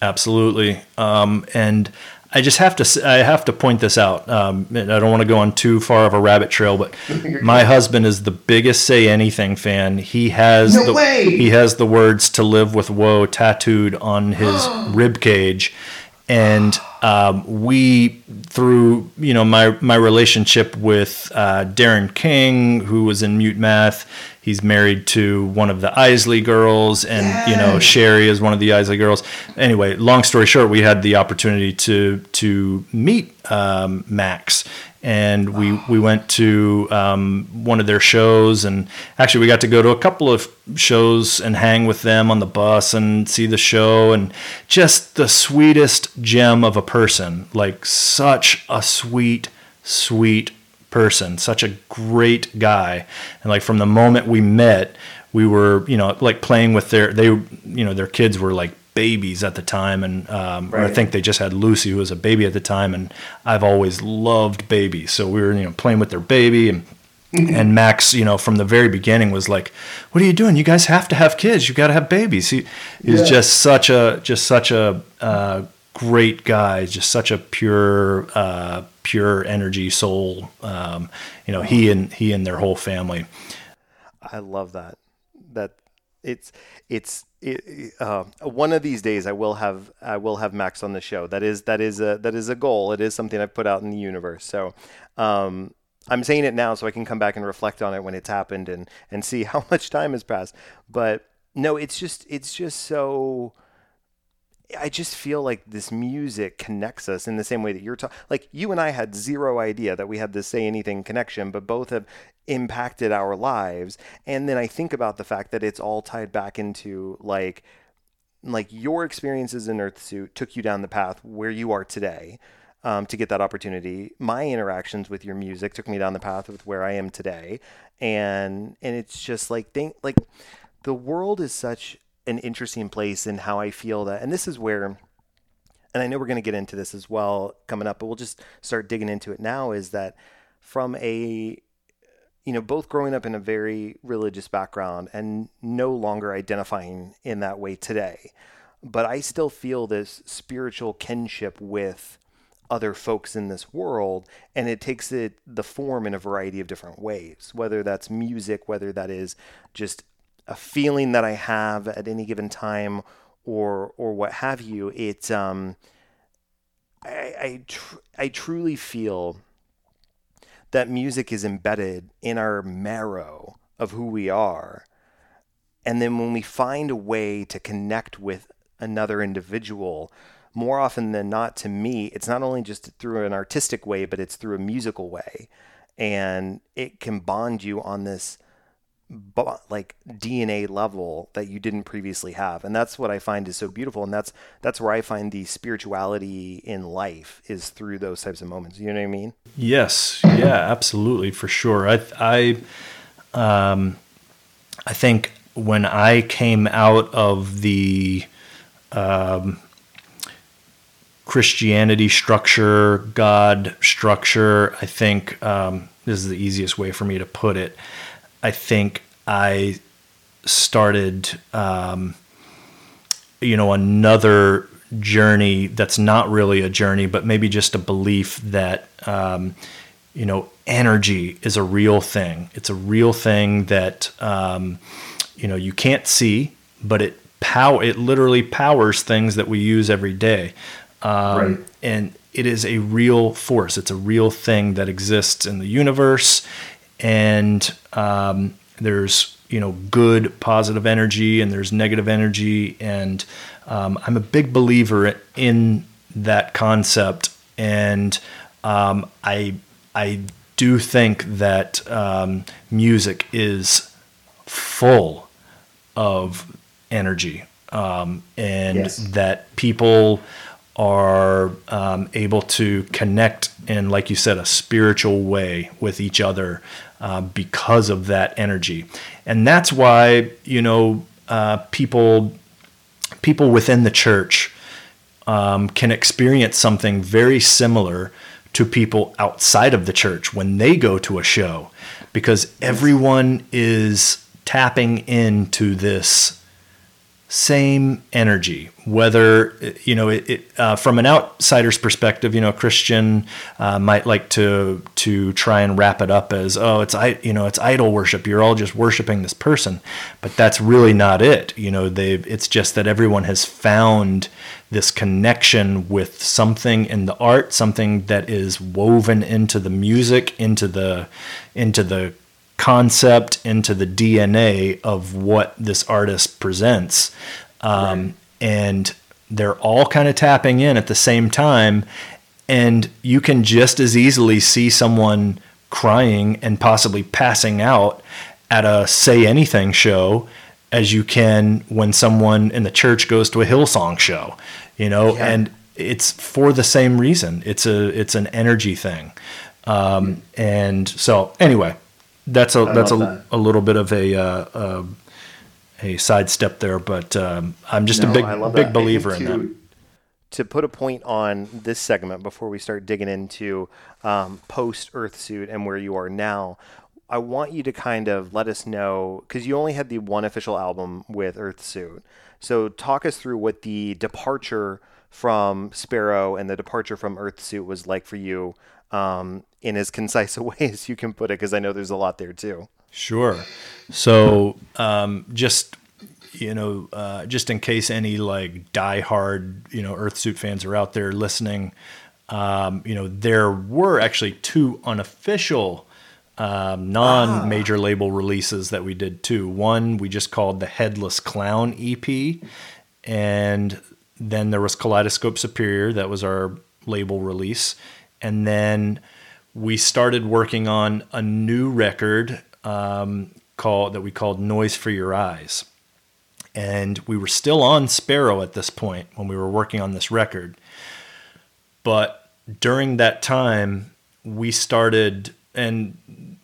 Absolutely. Um, and I just have to I have to point this out. Um, I don't want to go on too far of a rabbit trail, but my husband is the biggest Say Anything fan. He has no the, way. he has the words "To Live with Woe" tattooed on his rib cage, and um, we through you know my my relationship with uh, Darren King, who was in Mute Math. He's married to one of the Eisley girls, and you know Sherry is one of the Eisley girls. Anyway, long story short, we had the opportunity to to meet um, Max, and we we went to um, one of their shows, and actually we got to go to a couple of shows and hang with them on the bus and see the show, and just the sweetest gem of a person, like such a sweet, sweet person, such a great guy. And like from the moment we met, we were, you know, like playing with their, they, you know, their kids were like babies at the time. And um, right. I think they just had Lucy, who was a baby at the time. And I've always loved babies. So we were, you know, playing with their baby and, and Max, you know, from the very beginning was like, "What are you doing? You guys have to have kids. You got to have babies." He he's yeah. just such a just such a uh, great guy, just such a pure uh, pure energy soul. Um, you know, he and he and their whole family. I love that. That it's it's it, uh, one of these days I will have I will have Max on the show. That is that is a that is a goal. It is something I've put out in the universe. So um, I'm saying it now so I can come back and reflect on it when it's happened and and see how much time has passed. But no, it's just it's just so I just feel like this music connects us in the same way that you're talking. Like you and I had zero idea that we had this say anything connection, but both have impacted our lives. And then I think about the fact that it's all tied back into like, like your experiences in Earthsuit took you down the path where you are today. Um, to get that opportunity, my interactions with your music took me down the path with where I am today, and and it's just like think like the world is such an interesting place in how I feel that, and this is where, and I know we're going to get into this as well coming up, but we'll just start digging into it now. Is that from a you know, both growing up in a very religious background and no longer identifying in that way today. But I still feel this spiritual kinship with other folks in this world, and it takes it the form in a variety of different ways, whether that's music, whether that is just a feeling that I have at any given time or or what have you. It um, I I, tr- I truly feel that music is embedded in our marrow of who we are. And then when we find a way to connect with another individual, more often than not, to me, it's not only just through an artistic way, but it's through a musical way. And it can bond you on this like DNA level that you didn't previously have. And that's what I find is so beautiful. And that's that's where I find the spirituality in life is through those types of moments. You know what I mean? Yes. Yeah, absolutely. For sure. I, I, um, I think when I came out of the um, Christianity structure, God structure, I think um, this is the easiest way for me to put it. I think I started, um, you know, another journey that's not really a journey, but maybe just a belief that, um, you know, energy is a real thing. It's a real thing that, um, you know, you can't see, but it power it literally powers things that we use every day. Um, right. And it is a real force. It's a real thing that exists in the universe, and um, there's you know good positive energy and there's negative energy, and um, I'm a big believer in that concept, and um, I I do think that um, music is full of energy, um, and yes. that people are um, able to connect in, like you said, a spiritual way with each other uh, because of that energy, and that's why you know uh, people people within the church um, can experience something very similar to people outside of the church when they go to a show, because everyone is tapping into this same energy whether you know it, it uh, from an outsider's perspective you know a christian uh, might like to to try and wrap it up as oh it's i you know it's idol worship. You're all just worshiping this person. But that's really not it. You know they it's just that everyone has found this connection with something in the art something that is woven into the music into the into the concept into the DNA of what this artist presents. Um, right. And they're all kind of tapping in at the same time. And you can just as easily see someone crying and possibly passing out at a Say Anything show as you can when someone in the church goes to a Hillsong show, you know, yeah. and it's for the same reason. It's a it's an energy thing. Um, and so anyway, that's a I that's a, that. a little bit of a uh, uh, a sidestep there, but um, I'm just no, a big big that. believer in that. To put a point on this segment before we start digging into um, post Earthsuit and where you are now, I want you to kind of let us know because you only had the one official album with Earthsuit. So talk us through what the departure from Sparrow and the departure from Earthsuit was like for you um, in as concise a way as you can put it, because I know there's a lot there too. Sure. So um, just you know, uh, just in case any like diehard you know Earthsuit fans are out there listening, um, you know, there were actually two unofficial. Um, non-major ah. label releases that we did too. One we just called the Headless Clown EP, and then there was Kaleidoscope Superior that was our label release, and then we started working on a new record um, called that we called Noise for Your Eyes. And we were still on Sparrow at this point when we were working on this record. But during that time, we started and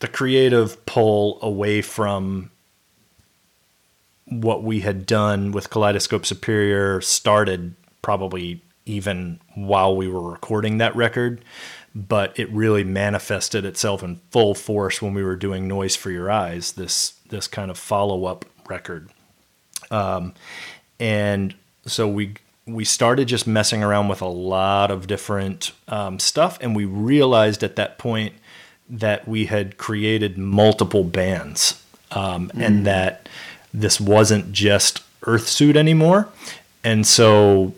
the creative pull away from what we had done with Kaleidoscope Superior started probably even while we were recording that record, but it really manifested itself in full force when we were doing Noise for Your Eyes, this this kind of follow up record. Um, and so we we started just messing around with a lot of different um, stuff, and we realized at that point that we had created multiple bands, um, mm. and that this wasn't just Earthsuit anymore. And so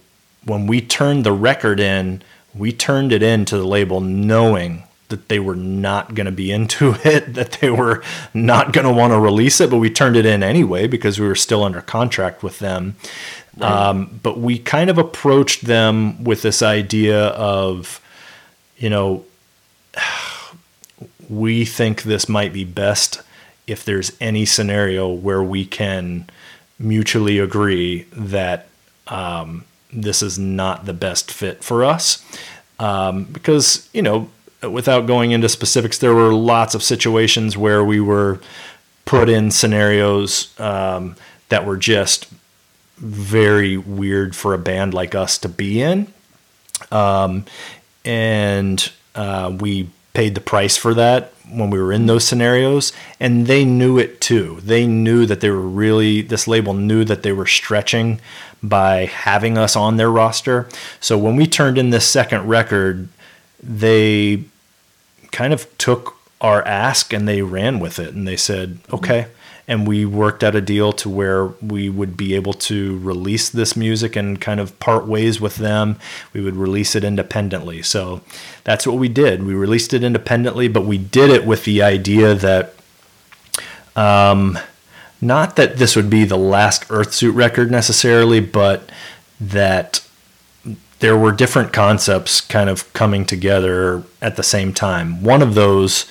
when we turned the record in, we turned it in to the label knowing that they were not going to be into it, that they were not going to want to release it, but we turned it in anyway because we were still under contract with them. Right. Um, but we kind of approached them with this idea of, you know, we think this might be best if there's any scenario where we can mutually agree that um, this is not the best fit for us. Um, because, you know, without going into specifics, there were lots of situations where we were put in scenarios um, that were just very weird for a band like us to be in. Um, and uh, we paid the price for that when we were in those scenarios and they knew it too they knew that they were really this label knew that they were stretching by having us on their roster so when we turned in this second record they kind of took our ask and they ran with it and they said okay and we worked out a deal to where we would be able to release this music and kind of part ways with them. We would release it independently. So that's what we did. We released it independently, but we did it with the idea that, um, not that this would be the last Earthsuit record necessarily, but that there were different concepts kind of coming together at the same time. One of those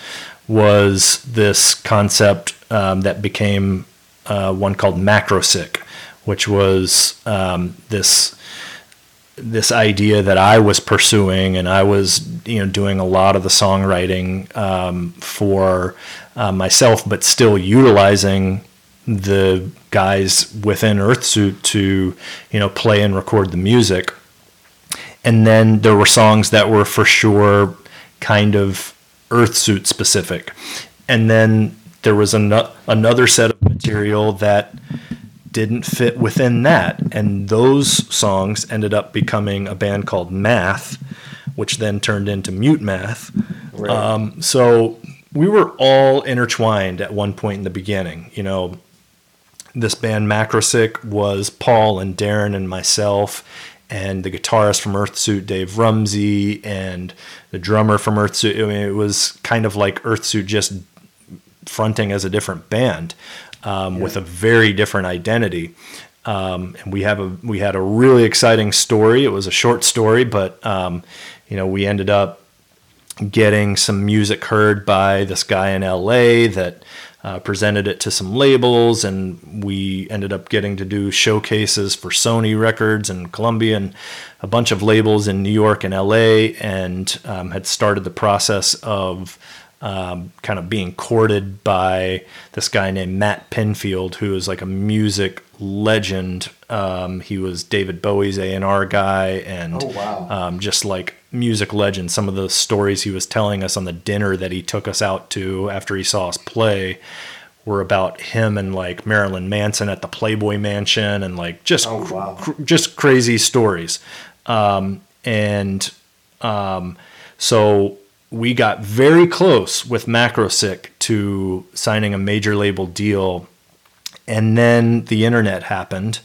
was this concept um, that became uh, one called Macrosick, which was um, this this idea that I was pursuing, and I was you know doing a lot of the songwriting um, for uh, myself, but still utilizing the guys within Earthsuit to you know play and record the music. And then there were songs that were for sure kind of Earthsuit specific, and then there was an- another set of material that didn't fit within that. And those songs ended up becoming a band called Math, which then turned into Mute Math. Right. Um, so we were all intertwined at one point in the beginning. You know, this band Macrosick was Paul and Darren and myself, and the guitarist from Earthsuit, Dave Rumsey, and the drummer from Earthsuit. I mean, it was kind of like Earthsuit just fronting as a different band um, with a very different identity. Um, and we have a we had a really exciting story. It was a short story, but um, you know we ended up getting some music heard by this guy in LA that uh, presented it to some labels, and we ended up getting to do showcases for Sony Records and Columbia and a bunch of labels in New York and LA, and um, had started the process of um, kind of being courted by this guy named Matt Pinfield, who is like a music legend. Um, he was David Bowie's A and R guy, and Oh, wow. um, just like music legend. Some of the stories he was telling us on the dinner that he took us out to after he saw us play were about him and like Marilyn Manson at the Playboy Mansion, and like just Oh, wow. cr- just crazy stories. Um, and um, so we got very close with Macrosick to signing a major label deal, and then the internet happened,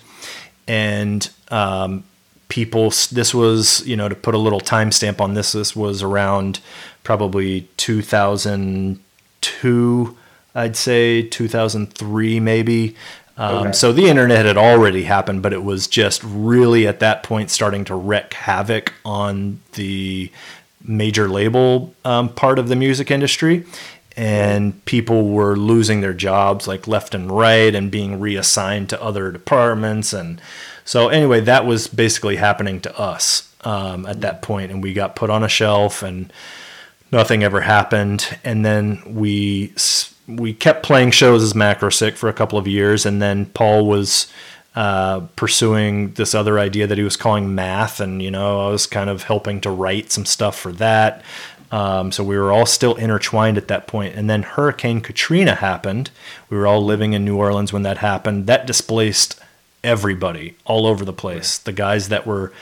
and um, people. This was you know to put a little timestamp on this. This was around probably 2002, I'd say 2003 maybe. Um, Okay. So the internet had already happened, but it was just really at that point starting to wreak havoc on the major label um, part of the music industry. And people were losing their jobs like left and right and being reassigned to other departments. And so, anyway, that was basically happening to us um, at that point, And we got put on a shelf and nothing ever happened. And then we we kept playing shows as Macrosick for a couple of years, and then Paul was uh, pursuing this other idea that he was calling math, and you know I was kind of helping to write some stuff for that. Um, so we were all still intertwined at that point. And then Hurricane Katrina happened. We were all living in New Orleans when that happened. That displaced everybody all over the place. The guys that were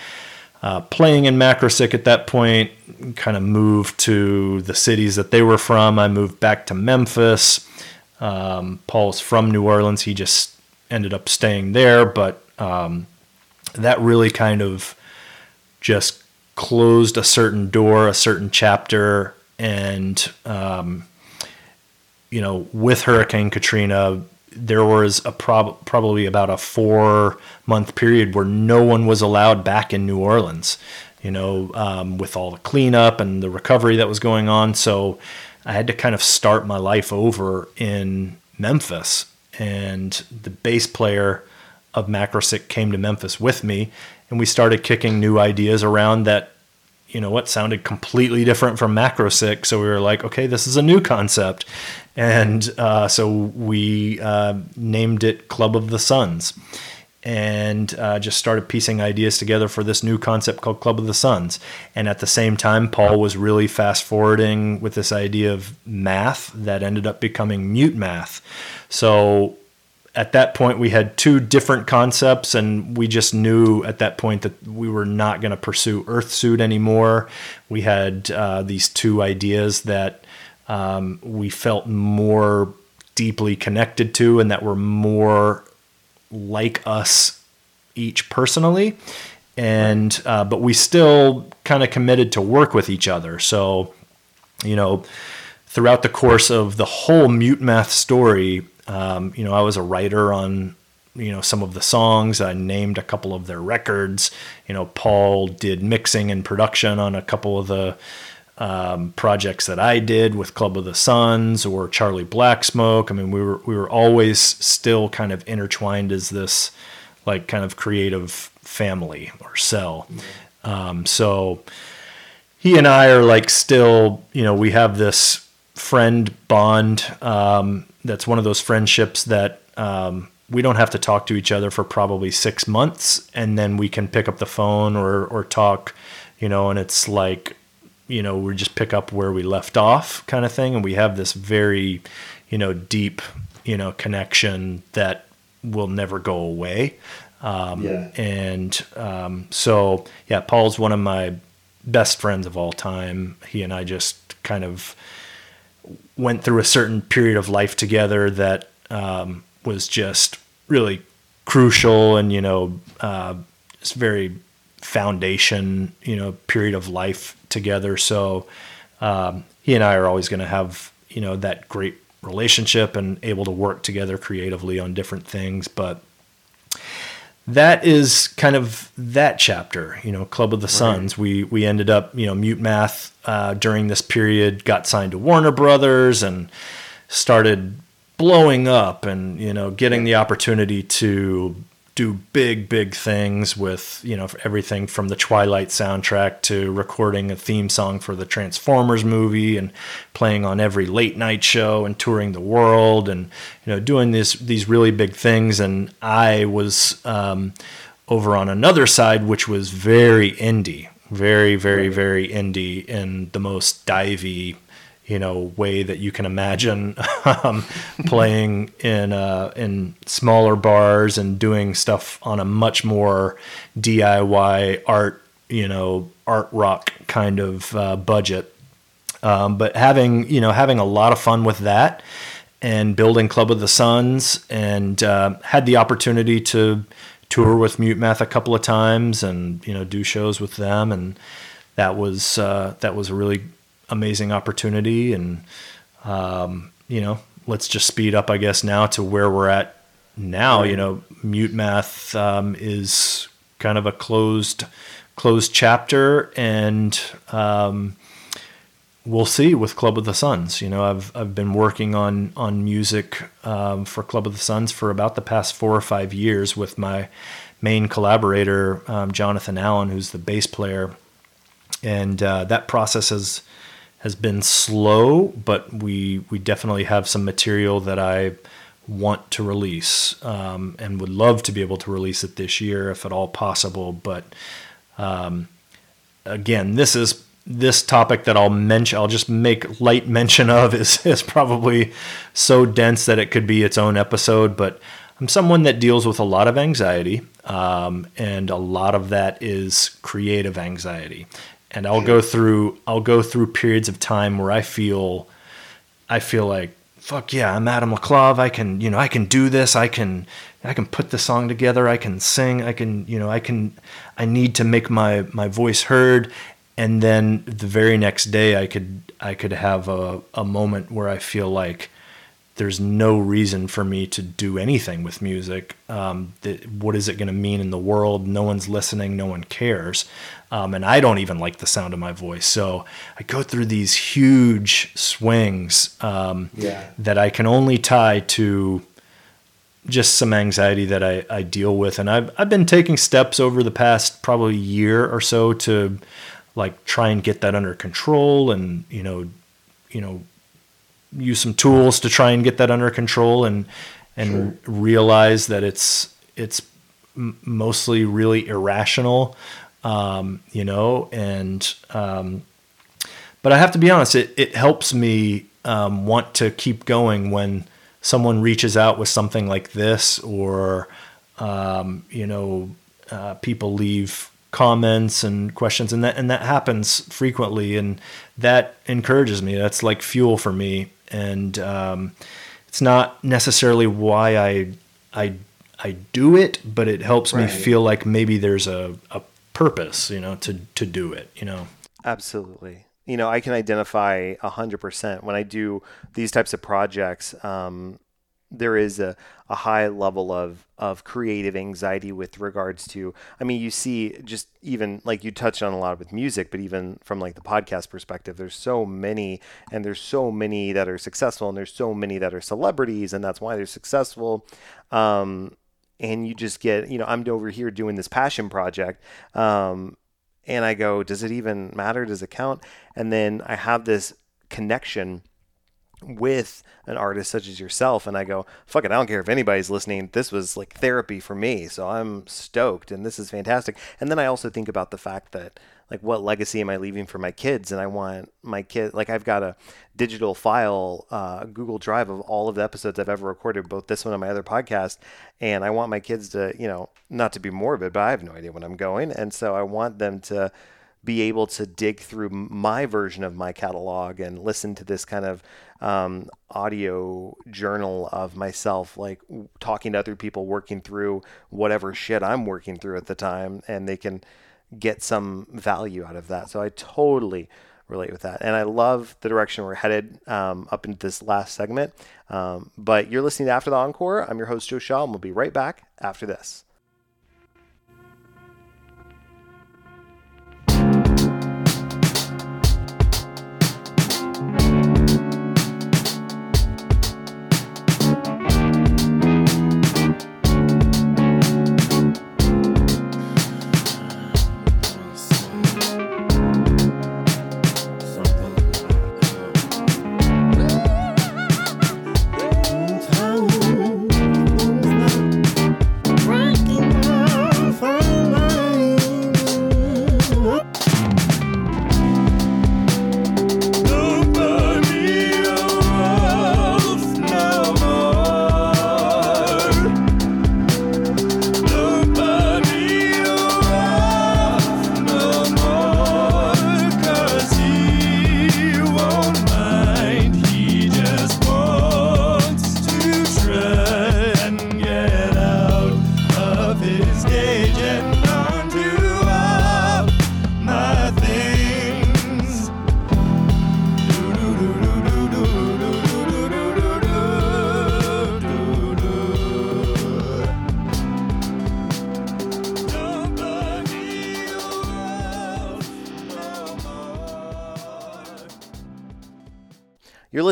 uh, playing in Macrosick at that point kind of moved to the cities that they were from. I moved back to Memphis. Um, Paul's from New Orleans. He just ended up staying there, but um, that really kind of just closed a certain door, a certain chapter, and um, you know, with Hurricane Katrina, there was a prob- probably about a four month period where no one was allowed back in New Orleans. You know, um, with all the cleanup and the recovery that was going on, so I had to kind of start my life over in Memphis. And the bass player of Macrosick came to Memphis with me, and we started kicking new ideas around that you know what sounded completely different from Macrosick. So we were like, okay, this is a new concept, and uh, so we uh, named it Club of the Sons, and uh, just started piecing ideas together for this new concept called Club of the Sons. And at the same time, Paul was really fast forwarding with this idea of math that ended up becoming mute math. So at that point we had two different concepts and we just knew at that point that we were not going to pursue earthsuit anymore. We had uh, these two ideas that um, we felt more deeply connected to and that were more like us each personally. And uh, but we still kind of committed to work with each other. So you know throughout the course of the whole mute math story um, you know, I was a writer on you know some of the songs. I named a couple of their records. You know, Paul did mixing and production on a couple of the um, projects that I did with Club of the Sons or Charlie Blacksmoke. I mean, we were we were always still kind of intertwined as this like kind of creative family or cell. Um, so he and I are like still, you know, we have this friend bond um, that's one of those friendships that um, we don't have to talk to each other for probably six months, and then we can pick up the phone or or talk, you know, and it's like, you know, we just pick up where we left off, kind of thing, and we have this very, you know, deep, you know, connection that will never go away. Um, yeah. And um, so, yeah, Paul's one of my best friends of all time. He and I just kind of went through a certain period of life together that um, was just really crucial and you know uh, it's very foundation you know period of life together. So um, he and i are always going to have you know that great relationship and able to work together creatively on different things but that is kind of that chapter, you know, Club of the Sons. Right. We we ended up, you know, Mute Math uh, during this period got signed to Warner Brothers and started blowing up, and you know, getting the opportunity to do big, big things with, you know, everything from the Twilight soundtrack to recording a theme song for the Transformers movie and playing on every late night show and touring the world and, you know, doing this, these really big things. And I was um, over on another side, which was very indie, very, very, very indie in the most divey, you know way that you can imagine um, playing in uh, in smaller bars and doing stuff on a much more DIY art you know art rock kind of uh, budget. Um, but having you know having a lot of fun with that and building Club of the Sons and uh, had the opportunity to tour with Mute Math a couple of times and you know do shows with them. And that was uh, that was a really amazing opportunity, and um, you know, let's just speed up, I guess, now to where we're at now. You know, Mute Math um, is kind of a closed closed chapter, and um, we'll see with Club of the Sons. You know, I've I've been working on on music um, for Club of the Sons for about the past four or five years with my main collaborator, um, Jonathan Allen, who's the bass player, and uh, that process has has been slow, but we we definitely have some material that I want to release um, and would love to be able to release it this year if at all possible. But um, again, this is this topic that I'll mention. I'll just make light mention of is is probably so dense that it could be its own episode. But I'm someone that deals with a lot of anxiety, um, and a lot of that is creative anxiety and I'll go through I'll go through periods of time where I feel I feel like fuck yeah I'm Adam LaClave I can you know I can do this I can I can put the song together I can sing I can you know I can I need to make my my voice heard and then the very next day I could I could have a, a moment where I feel like there's no reason for me to do anything with music. Um, that, what is it going to mean in the world? No one's listening. No one cares. Um, and I don't even like the sound of my voice. So I go through these huge swings um, yeah. that I can only tie to just some anxiety that I, I deal with. And I've, I've been taking steps over the past probably year or so to like try and get that under control and you know you know use some tools to try and get that under control and and sure. realize that it's it's mostly really irrational um, you know and um, but I have to be honest it, it helps me um, want to keep going when someone reaches out with something like this or um, you know uh, people leave comments and questions and that and that happens frequently and that encourages me that's like fuel for me and um, it's not necessarily why I I I do it but it helps right. me feel like maybe there's a, a purpose you know to to do it you know? Absolutely. You know I can identify a hundred percent. When I do these types of projects um, there is a, a high level of, of creative anxiety with regards to i mean you see just even like you touched on a lot with music but even from like the podcast perspective there's so many and there's so many that are successful and there's so many that are celebrities and that's why they're successful. Um, and you just get you know i'm over here doing this passion project um, and i go does it even matter does it count and then i have this connection with an artist such as yourself and I go, fuck it, I don't care if anybody's listening. This was like therapy for me. So I'm stoked and this is fantastic. And then I also think about the fact that like what legacy am I leaving for my kids? And I want my kid like I've got a digital file, uh, Google Drive of all of the episodes I've ever recorded, both this one and my other podcast. And I want my kids to, you know, not to be morbid, but I have no idea when I'm going. And so I want them to be able to dig through my version of my catalog and listen to this kind of um, audio journal of myself, like talking to other people, working through whatever shit I'm working through at the time, and they can get some value out of that. So I totally relate with that. And I love the direction we're headed um, up into this last segment. Um, but you're listening to After the Encore. I'm your host, Joe Shaw, and we'll be right back after this.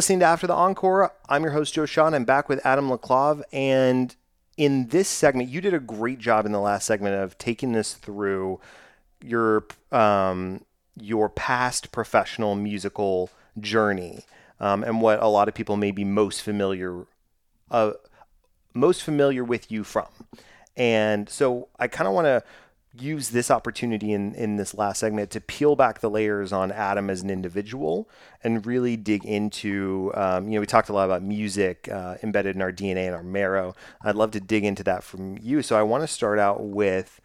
Listening to After the Encore. I'm your host, Joe Shaw. I'm back with Adam LaClave. And in this segment, you did a great job in the last segment of taking this through your um, your past professional musical journey um, and what a lot of people may be most familiar uh, most familiar with you from. And so I kind of want to use this opportunity in, in this last segment to peel back the layers on Adam as an individual and really dig into, um, you know, we talked a lot about music uh, embedded in our DNA and our marrow. I'd love to dig into that from you. So I want to start out with,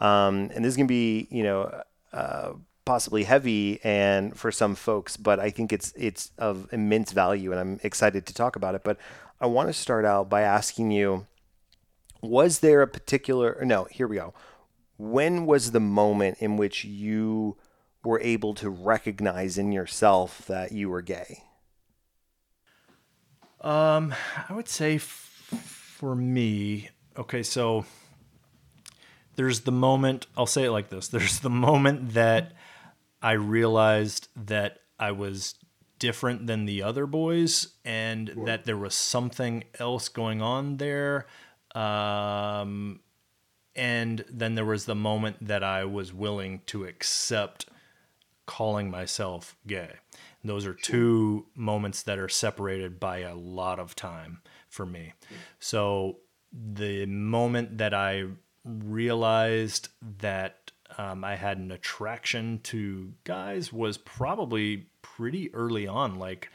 um, and this is going to be, you know, uh, possibly heavy and for some folks, but I think it's it's of immense value, and I'm excited to talk about it. But I want to start out by asking you, was there a particular? No, here we go when was the moment in which you were able to recognize in yourself that you were gay? Um, I would say f- for me, okay, so there's the moment, I'll say it like this there's the moment that I realized that I was different than the other boys and sure. that there was something else going on there. Um, and then there was the moment that I was willing to accept calling myself gay. And those are two moments that are separated by a lot of time for me. So the moment that I realized that um, I had an attraction to guys was probably pretty early on, like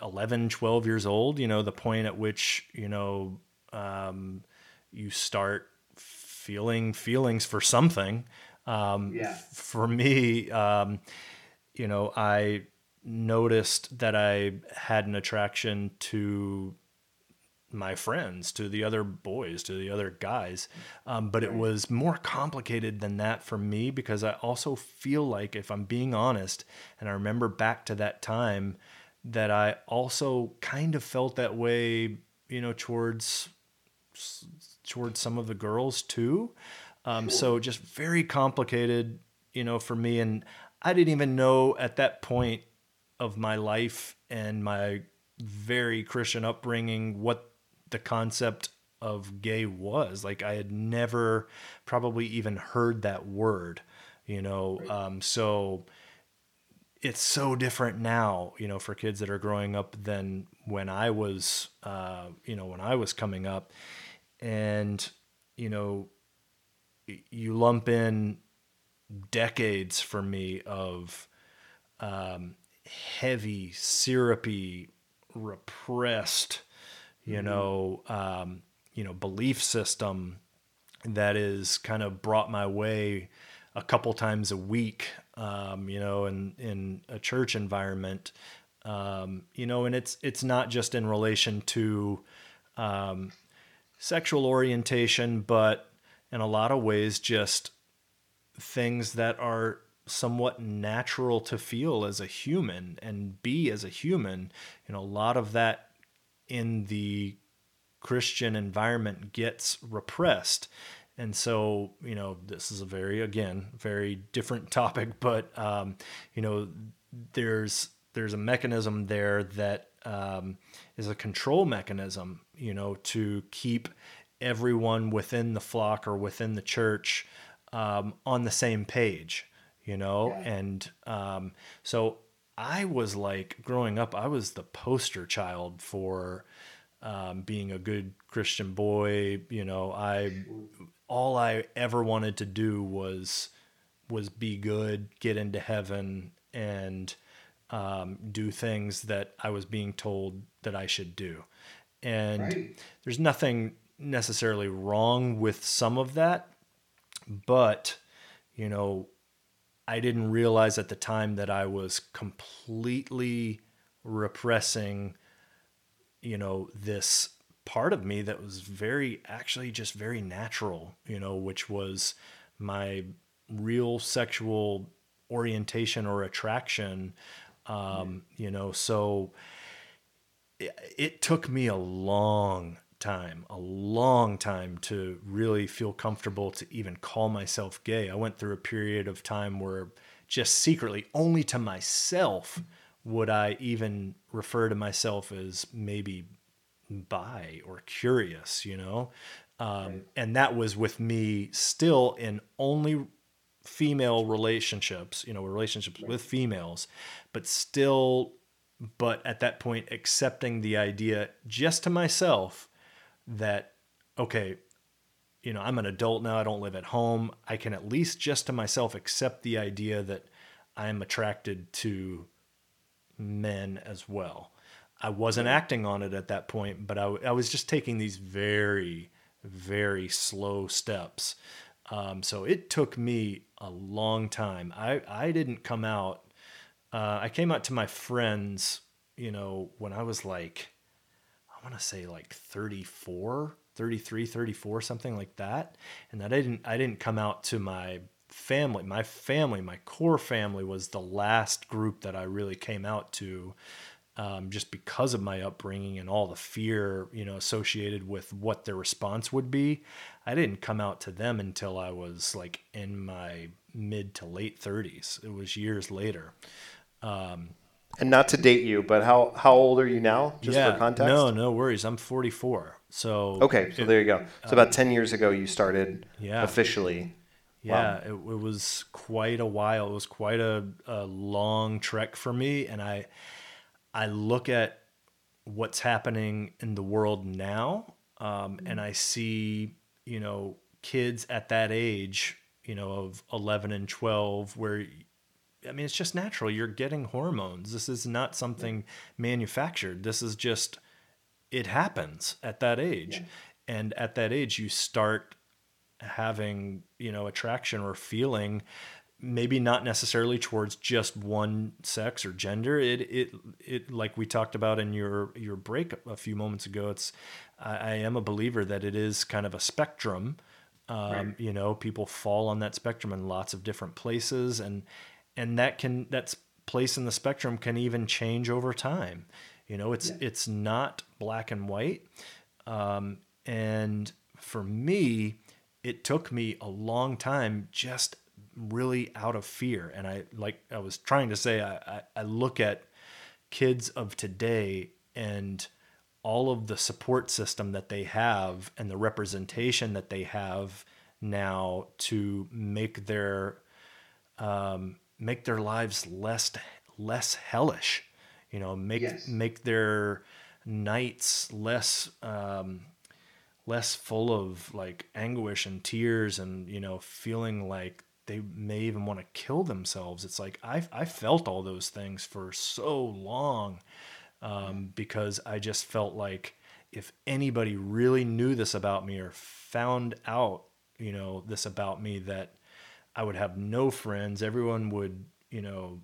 11, 12 years old, you know, the point at which, you know, um, you start feeling feelings for something. Um, Yeah. For me, um, you know, I noticed that I had an attraction to my friends, to the other boys, to the other guys. Um, but it was more complicated than that for me because I also feel like, if I'm being honest, and I remember back to that time, that I also kind of felt that way, you know, towards towards some of the girls too. Um, So just very complicated, you know, for me. And I didn't even know at that point of my life and my very Christian upbringing what the concept of gay was. Like I had never probably even heard that word, you know. Um, so it's so different now, you know, for kids that are growing up than when I was, uh, you know, when I was coming up. And, you know, you lump in decades for me of um, heavy, syrupy, repressed, you know, um, you know, belief system that is kind of brought my way a couple times a week, um, you know, in in a church environment, um, you know, and it's it's not just in relation to um, sexual orientation, but in a lot of ways, just things that are somewhat natural to feel as a human and be as a human. You know, a lot of that in the Christian environment gets repressed. And so, you know, this is a very, again, very different topic, but, um, you know, there's, there's a mechanism there that um, is a control mechanism, you know, to keep everyone within the flock or within the church um, on the same page, you know? And um, so I was like, growing up, I was the poster child for um, being a good Christian boy. You know, I, all I ever wanted to do was, was be good, get into heaven, and um, do things that I was being told that I should do. And Right. there's nothing necessarily wrong with some of that, but, you know, I didn't realize at the time that I was completely repressing, you know, this part of me that was very, actually just very natural, you know, which was my real sexual orientation or attraction. Um, you know, so it, took me a long time, a long time to really feel comfortable to even call myself gay. I went through a period of time where just secretly, only to myself, would I even refer to myself as maybe bi or curious, you know? Um, And that was with me still in only female relationships, you know, relationships with females, but still, but at that point, accepting the idea just to myself that, okay, you know, I'm an adult now, I don't live at home. I can at least just to myself accept the idea that I'm attracted to men as well. I wasn't acting on it at that point, but I, I was just taking these very, very slow steps. Um, so it took me a long time. I, I didn't come out. Uh, I came out to my friends, you know, when I was like, I want to say like 34, 33, 34, something like that. And that I didn't, I didn't come out to my family. My family, my core family was the last group that I really came out to um, just because of my upbringing and all the fear, you know, associated with what their response would be. I didn't come out to them until I was like in my mid to late 30s. It was years later. Um, and not to date you, but how how old are you now? Just for context. No, no worries. I'm 44. So Okay, so there you go. So about um, ten years ago, you started Yeah. officially Yeah, it, it was quite a while. It was quite a, a long trek for me, and I I look at what's happening in the world now, um, mm-hmm. and I see you know kids at that age, you know, of eleven and twelve, where I mean, it's just natural. You're getting hormones. This is not something manufactured. This is just, it happens at that age. Yeah. And at that age, you start having, you know, attraction or feeling maybe not necessarily towards just one sex or gender it it it like we talked about in your your break a few moments ago it's i, I am a believer that it is kind of a spectrum um, right. you know people fall on that spectrum in lots of different places and and that can that's place in the spectrum can even change over time. You know, it's yeah. it's not black and white. Um, and for me, it took me a long time just really out of fear. And I like I was trying to say, I, I, I look at kids of today and all of the support system that they have and the representation that they have now to make their um, make their lives less less hellish. You know, make yes. make their nights less um, less full of like anguish and tears and you know feeling like they may even want to kill themselves. It's like I I felt all those things for so long um, because I just felt like if anybody really knew this about me or found out you know this about me that I would have no friends. Everyone would, you know,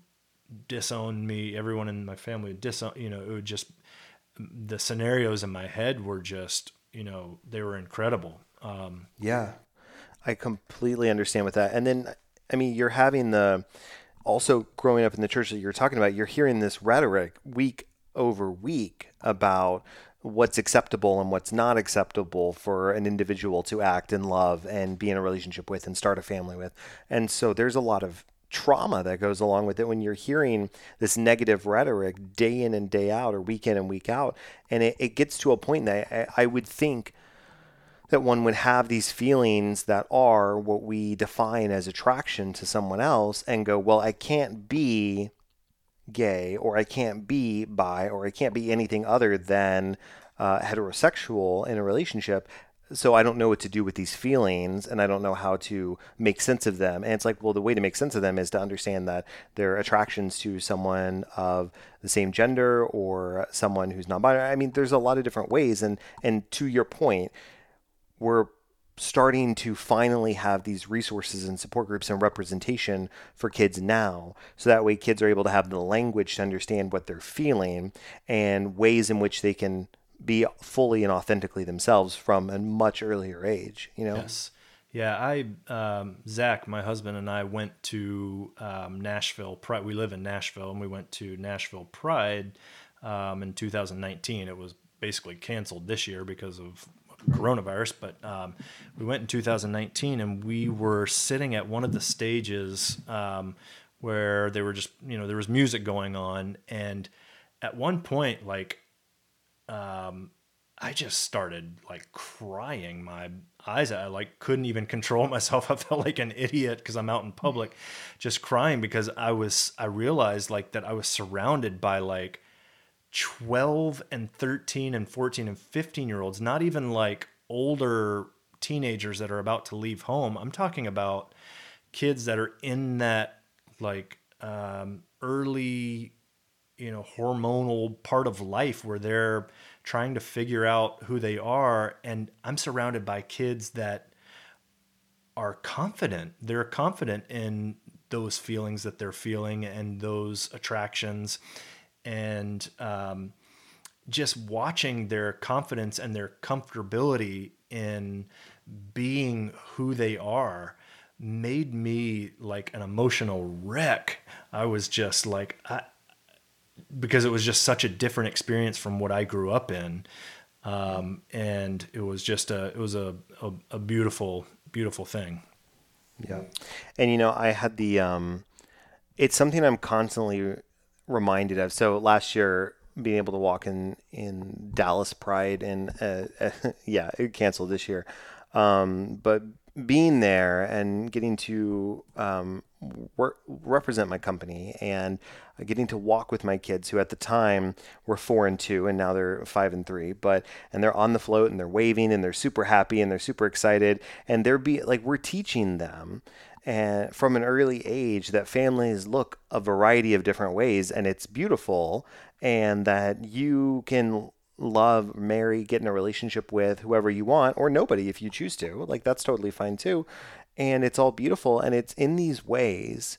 disown me. Everyone in my family would disown, you know, it would just, the scenarios in my head were just, you know, they were incredible. Um, yeah, I completely understand with that. And then, I mean, you're having the, also growing up in the church that you're talking about, you're hearing this rhetoric week over week about what's acceptable and what's not acceptable for an individual to act and love and be in a relationship with and start a family with. And so there's a lot of trauma that goes along with it when you're hearing this negative rhetoric day in and day out or week in and week out. And it, it gets to a point that I, I would think that one would have these feelings that are what we define as attraction to someone else and go, well, I can't be gay or I can't be bi or I can't be anything other than uh, heterosexual in a relationship. So I don't know what to do with these feelings and I don't know how to make sense of them. And it's like, well, the way to make sense of them is to understand that their attractions to someone of the same gender or someone who's non-binary. I mean, there's a lot of different ways. And, and to your point, we're starting to finally have these resources and support groups and representation for kids now. So that way kids are able to have the language to understand what they're feeling and ways in which they can be fully and authentically themselves from a much earlier age, you know? Yes. Yeah, I, um, Zach, my husband, and I went to um, Nashville Pride. We live in Nashville, and we went to Nashville Pride um, in 2019. It was basically canceled this year because of coronavirus, but um, we went in 2019 and we were sitting at one of the stages um, where they were just, you know, there was music going on. And at one point, like, um, I just started like crying my eyes out. I like couldn't even control myself. I felt like an idiot because I'm out in public just crying because I was, I realized like that I was surrounded by like 12 and 13 and 14 and 15 year olds, not even like older teenagers that are about to leave home. I'm talking about kids that are in that like um, early, you know, hormonal part of life where they're trying to figure out who they are. And I'm surrounded by kids that are confident. They're confident in those feelings that they're feeling and those attractions and um, just watching their confidence and their comfortability in being who they are made me like an emotional wreck. I was just like, I, because it was just such a different experience from what I grew up in. Um, and it was just a, it was a, a, a, beautiful, beautiful thing. Yeah. And, you know, I had the, um, it's something I'm constantly reminded of. So last year, being able to walk in in Dallas Pride and uh, uh, yeah, it canceled this year. Um, but being there and getting to um, work, represent my company and getting to walk with my kids who at the time were four and two and now they're five and three but and they're on the float and they're waving and they're super happy and they're super excited and they're be like we're teaching them and from an early age that families look a variety of different ways and it's beautiful and that you can love, marry, get in a relationship with whoever you want or nobody if you choose to. Like that's totally fine too. And it's all beautiful and it's in these ways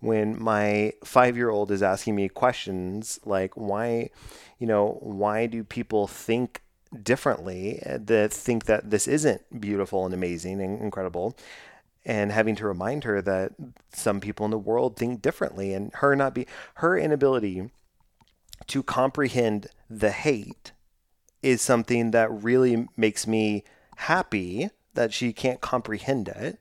when my 5-year-old is asking me questions like why, you know, why do people think differently uh, that think that this isn't beautiful and amazing and incredible? And having to remind her that some people in the world think differently and her not be her inability to comprehend the hate is something that really makes me happy that she can't comprehend it.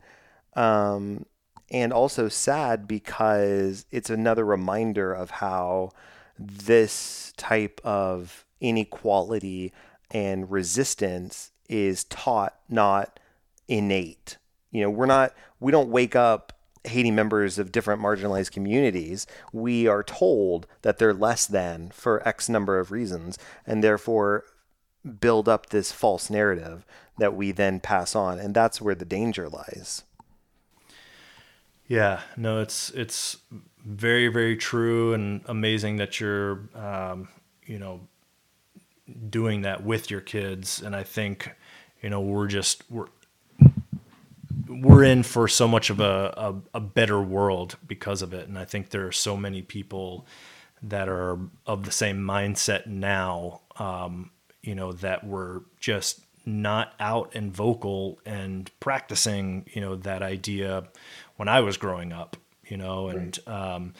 Um, and also sad because it's another reminder of how this type of inequality and resistance is taught, not innate. You know, we're not, we don't wake up hating members of different marginalized communities, we are told that they're less than for X number of reasons, and therefore build up this false narrative that we then pass on, and that's where the danger lies. Yeah, no, it's it's very very true and amazing that you're um, you know doing that with your kids, and I think you know we're just we're we're in for so much of a, a, a, better world because of it. And I think there are so many people that are of the same mindset now, um, you know, that were just not out and vocal and practicing, you know, that idea when I was growing up, you know, and, right. um,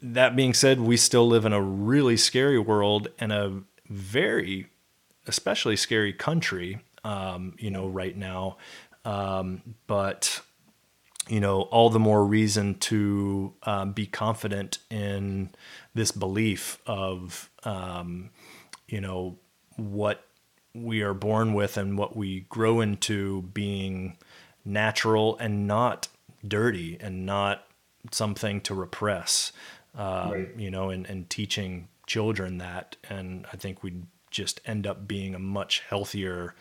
that being said, we still live in a really scary world and a very, especially scary country, um, you know, right now um, but you know, all the more reason to um, be confident in this belief of, um, you know, what we are born with and what we grow into being natural and not dirty and not something to repress, uh, right. you know, and, and teaching children that. And I think we'd just end up being a much healthier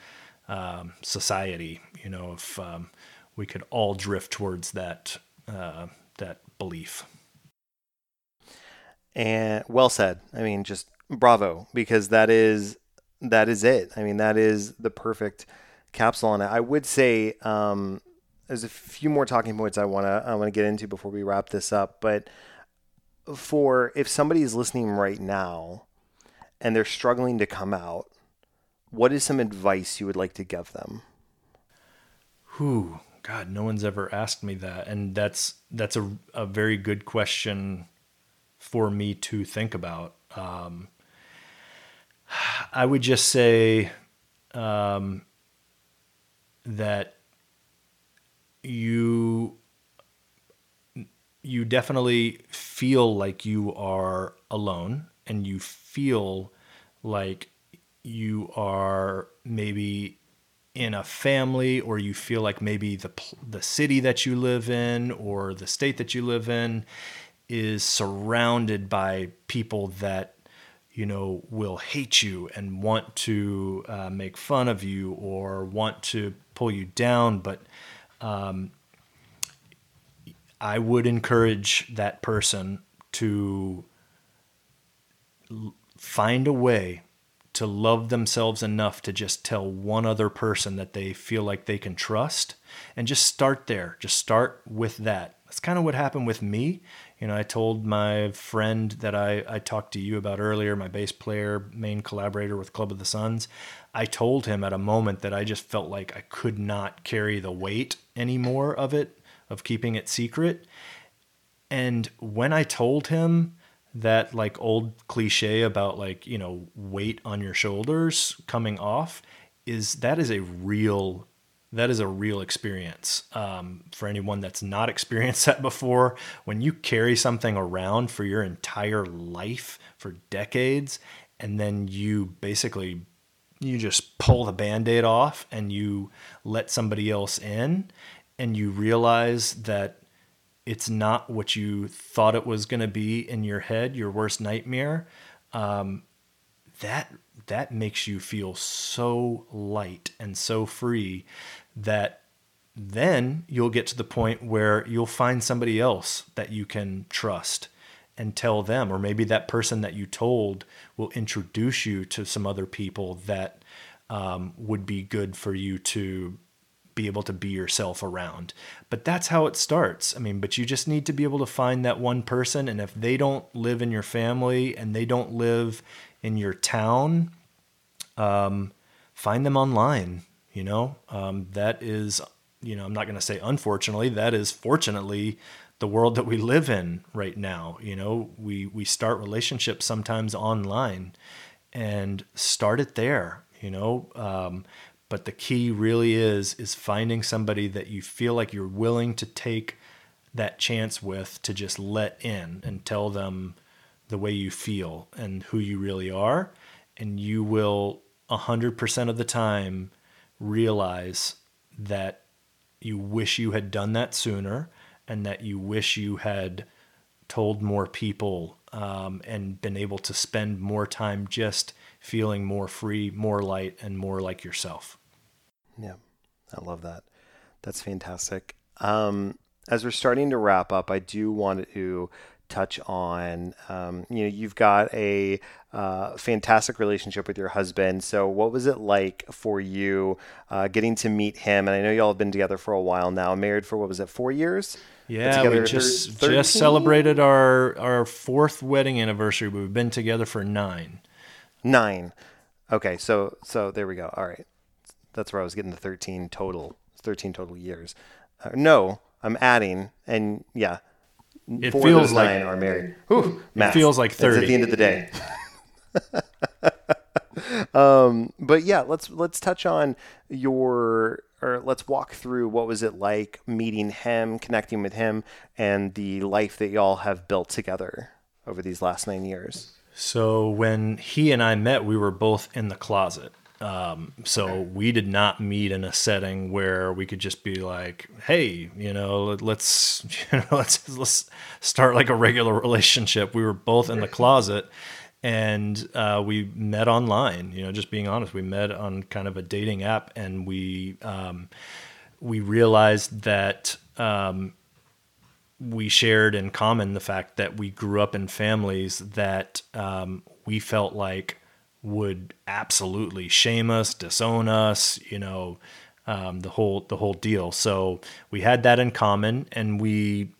um, society. You know, if um, we could all drift towards that uh, that belief. And well said. I mean, just bravo because that is that is it. I mean, that is the perfect capsule on it. I would say um, there's a few more talking points I wanna I wanna get into before we wrap this up, but for if somebody is listening right now and they're struggling to come out what is some advice you would like to give them? Who, God, no one's ever asked me that, and that's that's a a very good question for me to think about. Um, I would just say um, that you you definitely feel like you are alone and you feel like you are maybe in a family or you feel like maybe the the city that you live in or the state that you live in is surrounded by people that you know will hate you and want to uh, make fun of you or want to pull you down. But um, i would encourage that person to find a way to love themselves enough to just tell one other person that they feel like they can trust and just start there. Just start with that. That's kind of what happened with me. You know, I told my friend that I, I talked to you about earlier, my bass player, main collaborator with Club of the Sons. I told him at a moment that I just felt like I could not carry the weight anymore of it, of keeping it secret. And when I told him, that like old cliche about like you know weight on your shoulders coming off is that is a real that is a real experience um, for anyone that's not experienced that before. When you carry something around for your entire life for decades and then you basically you just pull the band-aid off and you let somebody else in and you realize that it's not what you thought it was going to be in your head your worst nightmare. Um, that that makes you feel so light and so free that then you'll get to the point where you'll find somebody else that you can trust and tell them or maybe that person that you told will introduce you to some other people that um, would be good for you to be able to be yourself around but that's how it starts i mean but you just need to be able to find that one person and if they don't live in your family and they don't live in your town um, find them online you know um, that is you know i'm not going to say unfortunately that is fortunately the world that we live in right now. You know, we we start relationships sometimes online, and start it there. You know, um, but the key really is is finding somebody that you feel like you're willing to take that chance with to just let in and tell them the way you feel and who you really are, and you will a hundred percent of the time realize that you wish you had done that sooner and that you wish you had told more people um, and been able to spend more time just feeling more free, more light, and more like yourself. Yeah, I love that. That's fantastic. Um, as we're starting to wrap up, I do want to touch on. Um, you know, you've got a uh, fantastic relationship with your husband. So, what was it like for you uh, getting to meet him? And I know y'all have been together for a while now. Married for what was it, four years? Yeah, we just just celebrated our our fourth wedding anniversary. We've been together for nine. Nine. Okay, so so there we go. All right, that's where I was getting the thirteen total. Thirteen total years. Uh, no, I'm adding, and yeah, it feels like nine are married. Whew, it feels like thirty at the end of the day. um, but yeah, let's let's touch on your or let's walk through what was it like meeting him, connecting with him, and the life that y'all have built together over these last nine years. So when he and I met, we were both in the closet. Um, so we did not meet in a setting where we could just be like, "Hey, you know, let's you know, let's let's start like a regular relationship." We were both in the closet, and uh, we met online. You know, just being honest, we met on kind of a dating app, and we um, we realized that um, we shared in common the fact that we grew up in families that um, we felt like would absolutely shame us, disown us. You know, um, the whole the whole deal. So we had that in common, and we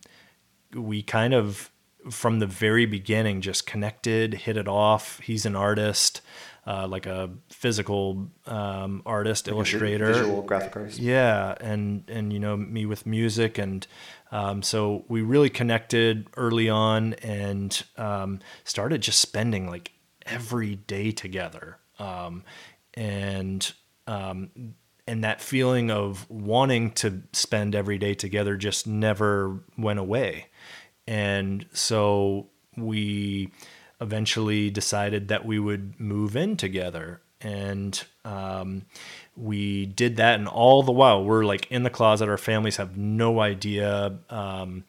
we kind of from the very beginning just connected, hit it off. He's an artist, uh, like a physical um, artist, like illustrator, visual graphic artist. Yeah, and and you know me with music, and um, so we really connected early on, and um, started just spending like every day together, um, and um, and that feeling of wanting to spend every day together just never went away. And so we eventually decided that we would move in together. And um, we did that. And all the while, we're like in the closet. Our families have no idea. Um,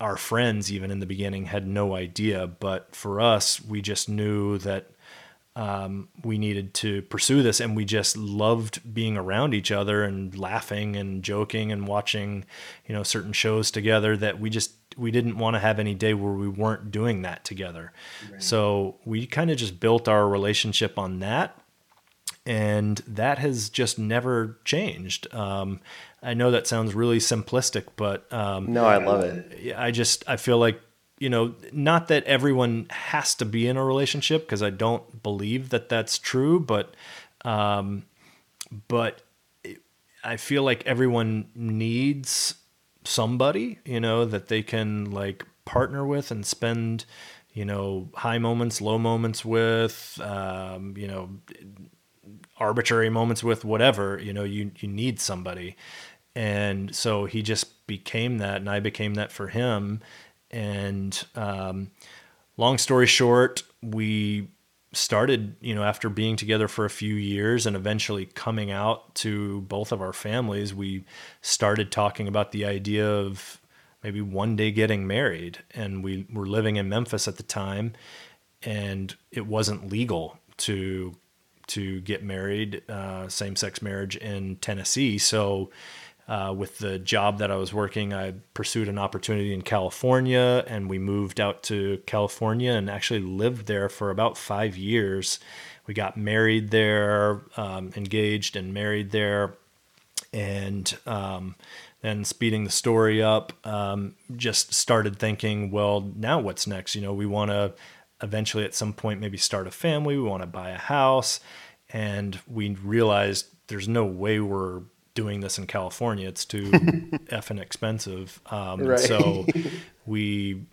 our friends, even in the beginning, had no idea. But for us, we just knew that um, we needed to pursue this and we just loved being around each other and laughing and joking and watching you know certain shows together that we just we didn't want to have any day where we weren't doing that together right. so we kind of just built our relationship on that and that has just never changed um, i know that sounds really simplistic but um, no i love it. I just i feel like you know, not that everyone has to be in a relationship because I don't believe that that's true, but, um, but I feel like everyone needs somebody, you know, that they can like partner with and spend, you know, high moments, low moments with, um, you know, arbitrary moments with, whatever, you know, you, you need somebody. And so he just became that, and I became that for him and um, long story short, we started, you know, after being together for a few years and eventually coming out to both of our families, we started talking about the idea of maybe one day getting married. And we were living in Memphis at the time, and it wasn't legal to to get married, uh, same sex marriage in Tennessee. So uh, with the job that I was working, I pursued an opportunity in California and we moved out to California and actually lived there for about five years. We got married there, um, engaged and married there. And um, then speeding the story up, um, just started thinking, well, now what's next? You know, we want to eventually at some point maybe start a family, we want to buy a house. And we realized there's no way we're doing this in California. It's too effing expensive. Um, right. So we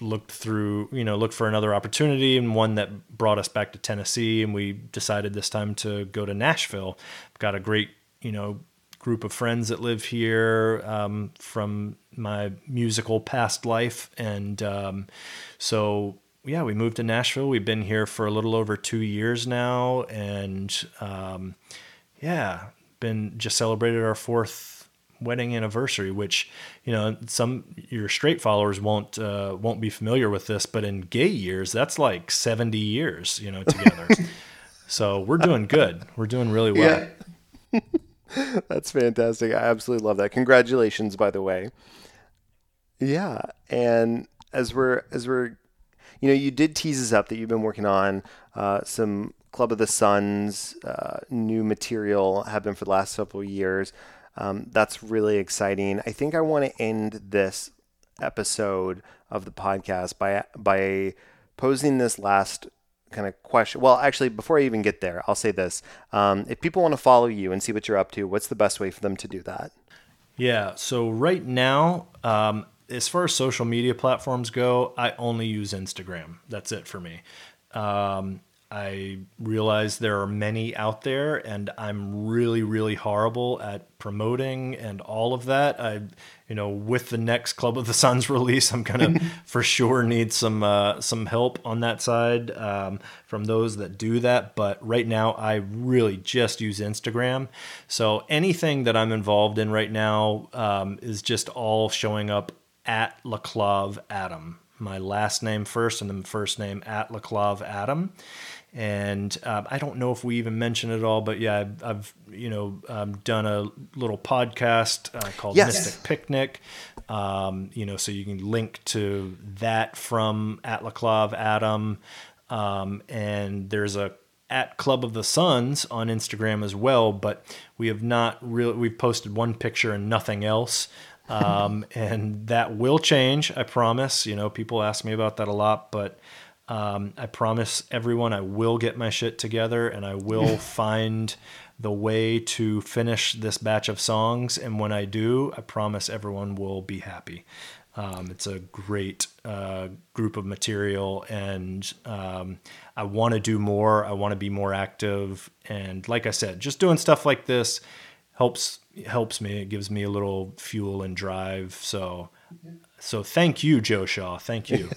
looked through, you know, looked for another opportunity and one that brought us back to Tennessee. And we decided this time to go to Nashville. Got a great, you know, group of friends that live here um, from my musical past life. And um, so, yeah, we moved to Nashville. We've been here for a little over two years now. And um, yeah, been just celebrated our fourth wedding anniversary, which you know some your straight followers won't uh, won't be familiar with this, but in gay years, that's like seventy years, you know, together. so we're doing good. We're doing really well. Yeah. that's fantastic. I absolutely love that. Congratulations, by the way. Yeah, and as we're as we're, you know, you did tease us up that you've been working on uh, some Club of the Sons uh, new material have been for the last several years. Um, that's really exciting. I think I want to end this episode of the podcast by by posing this last kind of question. Well, actually, before I even get there, I'll say this: um, if people want to follow you and see what you're up to, what's the best way for them to do that? Yeah. So right now, um, as far as social media platforms go, I only use Instagram. That's it for me. Um, I realize there are many out there, and I'm really, really horrible at promoting and all of that. I, you know, with the next Club of the Sons release, I'm gonna for sure need some uh, some help on that side um, from those that do that. But right now, I really just use Instagram. So anything that I'm involved in right now um, is just all showing up at LaClave Adam. My last name first and then first name at LaClave Adam and um, I don't know if we even mentioned it all, but yeah, I've, I've you know um, done a little podcast uh, called yes. Mystic Picnic. Um, you know, so you can link to that from at LaClave Adam, um, and there's a at Club of the Sons on Instagram as well. But we have not really we've posted one picture and nothing else. Um, and that will change, I promise. You know, people ask me about that a lot, but um, I promise everyone I will get my shit together and I will find the way to finish this batch of songs. And when I do, I promise everyone will be happy. Um, it's a great uh, group of material, and um, I want to do more. I want to be more active, and like I said, just doing stuff like this helps helps me. It gives me a little fuel and drive. So, so thank you, Joe Shaw. Thank you.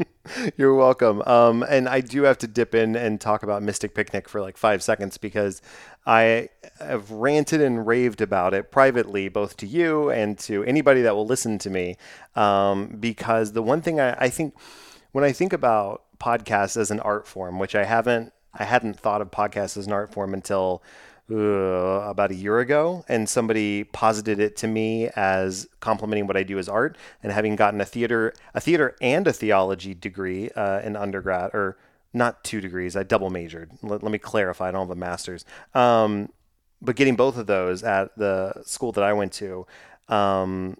You're welcome. Um, and I do have to dip in and talk about Mystic Picnic for like five seconds because I have ranted and raved about it privately, both to you and to anybody that will listen to me. Um, because the one thing I, I think when I think about podcasts as an art form, which I haven't, I hadn't thought of podcasts as an art form until uh, about a year ago, and somebody posited it to me as complimenting what I do as art, and having gotten a theater, a theater and a theology degree uh, in undergrad, or not two degrees. I double majored. Let, let me clarify. I don't have a master's. Um, but getting both of those at the school that I went to, um,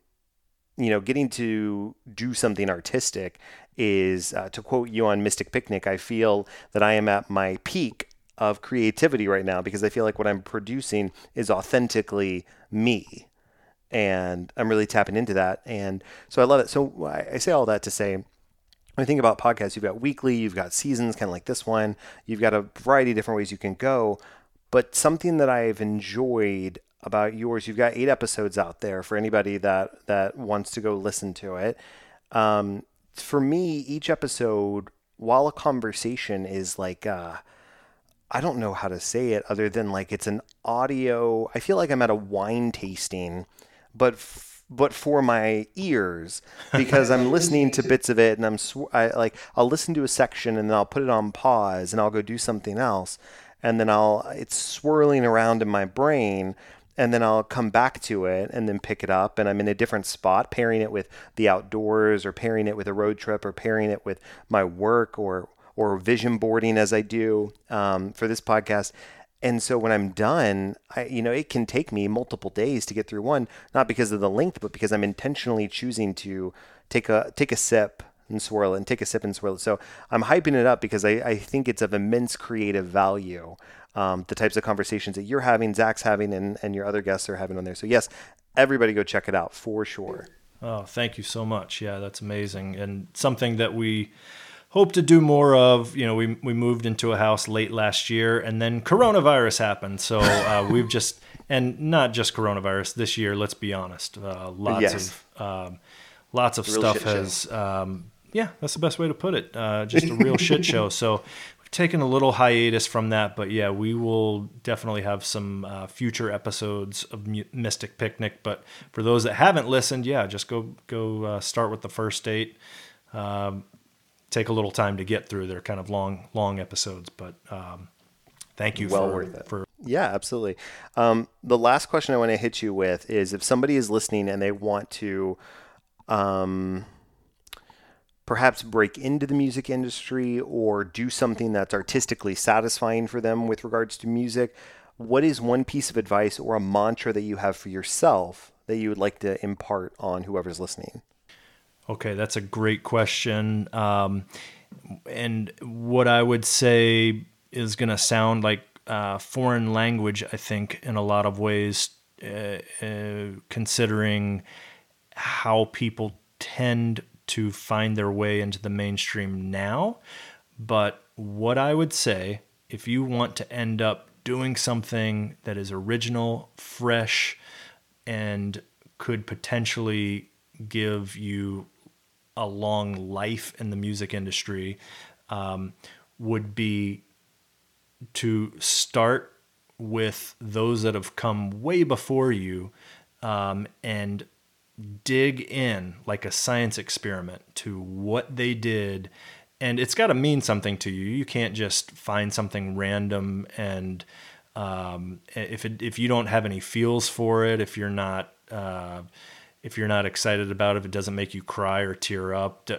you know, getting to do something artistic is, uh, to quote you on Mystic Picnic, I feel that I am at my peak of creativity right now because I feel like what I'm producing is authentically me. And I'm really tapping into that. And so I love it. So I say all that to say, when I think about podcasts, you've got weekly, you've got seasons, kind of like this one, you've got a variety of different ways you can go. But something that I've enjoyed about yours, you've got eight episodes out there for anybody that that wants to go listen to it. Um, for me, each episode while a conversation is like uh, I don't know how to say it other than like it's an audio. I feel like I'm at a wine tasting, but f- but for my ears because I'm listening to bits of it and I'm sw- I, like I'll listen to a section and then I'll put it on pause and I'll go do something else and then I'll it's swirling around in my brain and then I'll come back to it and then pick it up and I'm in a different spot pairing it with the outdoors or pairing it with a road trip or pairing it with my work or or vision boarding as I do um, for this podcast. And so when I'm done, I, you know, it can take me multiple days to get through one, not because of the length, but because I'm intentionally choosing to take a take a sip and swirl it and take a sip and swirl it. So I'm hyping it up because I, I think it's of immense creative value. Um, the types of conversations that you're having, Zach's having, and, and your other guests are having on there. So yes, everybody go check it out for sure. Oh, thank you so much. Yeah, that's amazing. And something that we hope to do more of. You know, we, we moved into a house late last year and then coronavirus happened. So uh, we've just, and not just coronavirus this year, let's be honest. Uh, lots Yes. of, um, lots of stuff has, um, yeah, that's the best way to put it. Uh, just a real shit show. So we've taken a little hiatus from that, but yeah, we will definitely have some uh, future episodes of Mystic Picnic. But for those that haven't listened, yeah, just go go uh, start with the first date. Um, take a little time to get through. They're kind of long long episodes, but um, thank you Well for, worth it. for Yeah, absolutely. Um, the last question I want to hit you with is if somebody is listening and they want to um, perhaps break into the music industry or do something that's artistically satisfying for them with regards to music, what is one piece of advice or a mantra that you have for yourself that you would like to impart on whoever's listening? Okay, that's a great question. Um, and what I would say is going to sound like uh, foreign language, I think, in a lot of ways, uh, uh, considering how people tend to find their way into the mainstream now. But what I would say, if you want to end up doing something that is original, fresh, and could potentially give you a long life in the music industry um, would be to start with those that have come way before you um, and dig in like a science experiment to what they did. And it's got to mean something to you. You can't just find something random and um, if it, if you don't have any feels for it if you're not uh, if you're not excited about it if it doesn't make you cry or tear up d-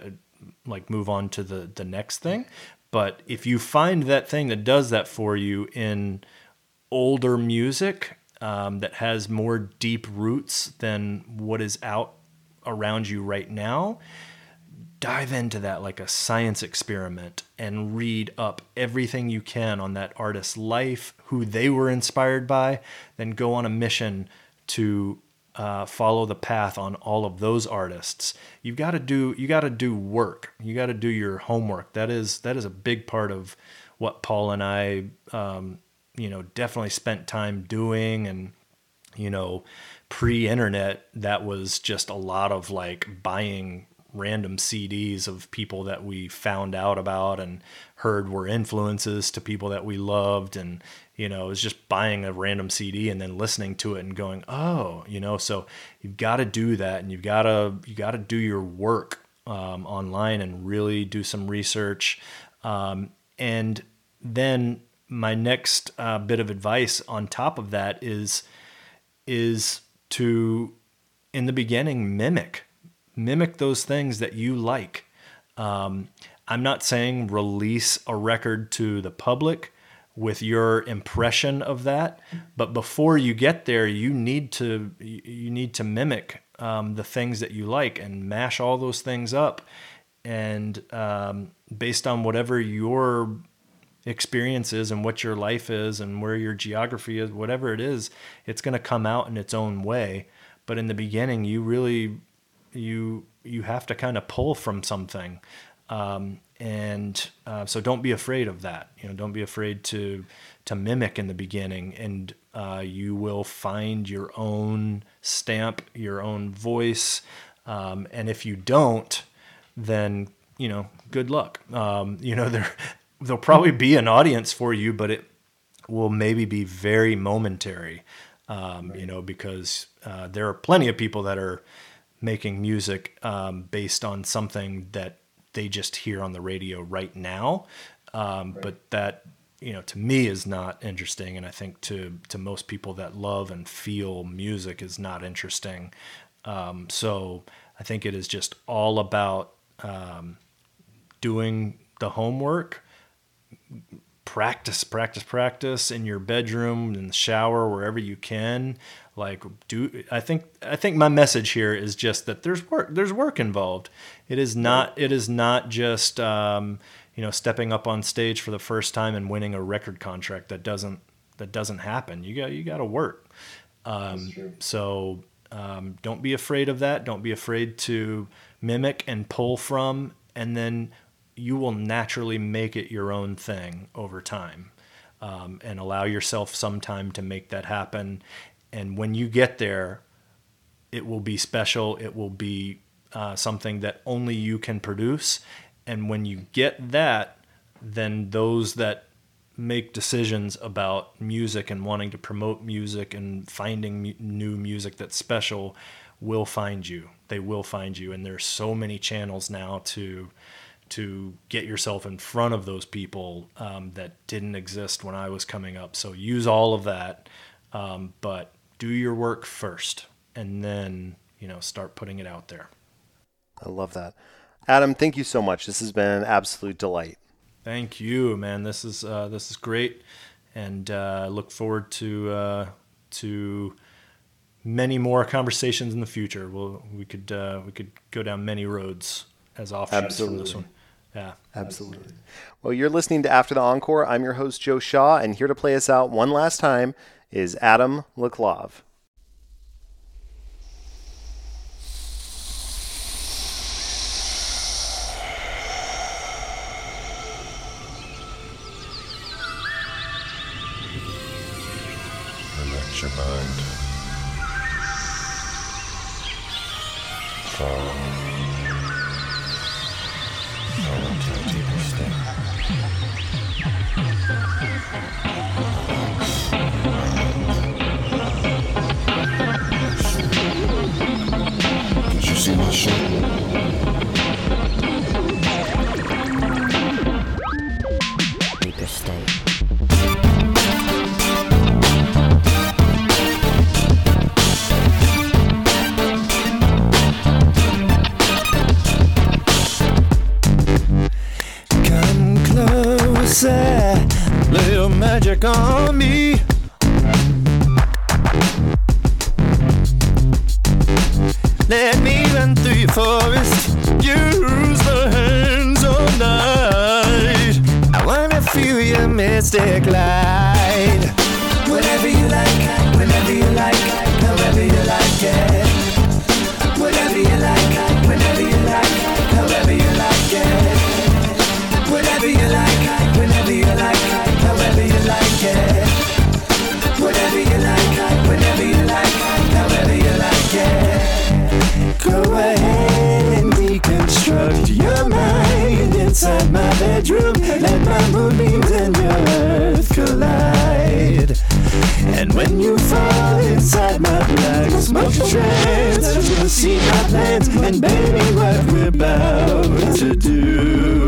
like move on to the the next thing. But if you find that thing that does that for you in older music um, that has more deep roots than what is out around you right now, dive into that like a science experiment and read up everything you can on that artist's life, who they were inspired by, then go on a mission to uh, follow the path on all of those artists. You've got to do you got to do work. You got to do your homework. That is that is a big part of what Paul and I, um, you know, definitely spent time doing. And you know, pre-internet, that was just a lot of like buying random CDs of people that we found out about and heard were influences to people that we loved and you know was just buying a random CD and then listening to it and going oh you know so you've got to do that and you've got to you got to do your work um, online and really do some research. Um, and then my next uh, bit of advice on top of that is is to in the beginning mimic mimic those things that you like. Um, i'm not saying release a record to the public with your impression of that. But before you get there you need to you need to mimic um, the things that you like and mash all those things up. And um, based on whatever your experience is and what your life is and where your geography is, whatever it is, it's going to come out in its own way. But in the beginning, you really you you have to kind of pull from something, um, and uh, so don't be afraid of that. You know, don't be afraid to to mimic in the beginning, and uh, you will find your own stamp, your own voice. Um, and if you don't, then you know, good luck. Um, you know, there there'll probably be an audience for you, but it will maybe be very momentary. Um, right. You know, because uh, there are plenty of people that are making music um, based on something that they just hear on the radio right now. Um, right. But that you know to me is not interesting, and I think to to most people that love and feel music is not interesting. Um, so I think it is just all about um, doing the homework, practice, practice, practice in your bedroom, in the shower, wherever you can. Like do I think I think my message here is just that there's work there's work involved. It is not it is not just um, you know stepping up on stage for the first time and winning a record contract that doesn't that doesn't happen. You got you got to work. Um, so um, don't be afraid of that. Don't be afraid to mimic and pull from, and then you will naturally make it your own thing over time um, and allow yourself some time to make that happen. And when you get there, it will be special. It will be uh, something that only you can produce. And when you get that, then those that make decisions about music and wanting to promote music and finding new music that's special will find you. They will find you. And there's so many channels now to to get yourself in front of those people um, that didn't exist when I was coming up. So use all of that, um, but do your work first, and then you know start putting it out there. I love that, Adam. Thank you so much. This has been an absolute delight. Thank you, man. This is uh, this is great, and uh, look forward to uh, to many more conversations in the future. We'll, we could uh, we could go down many roads as offshoots Absolutely. from this one. Yeah. Absolutely. Well, you're listening to After the Encore. I'm your host, Joe Shaw, and here to play us out one last time is Adam LaClave. Magic on me. Let me run through your forest. Use baby what we're about to do.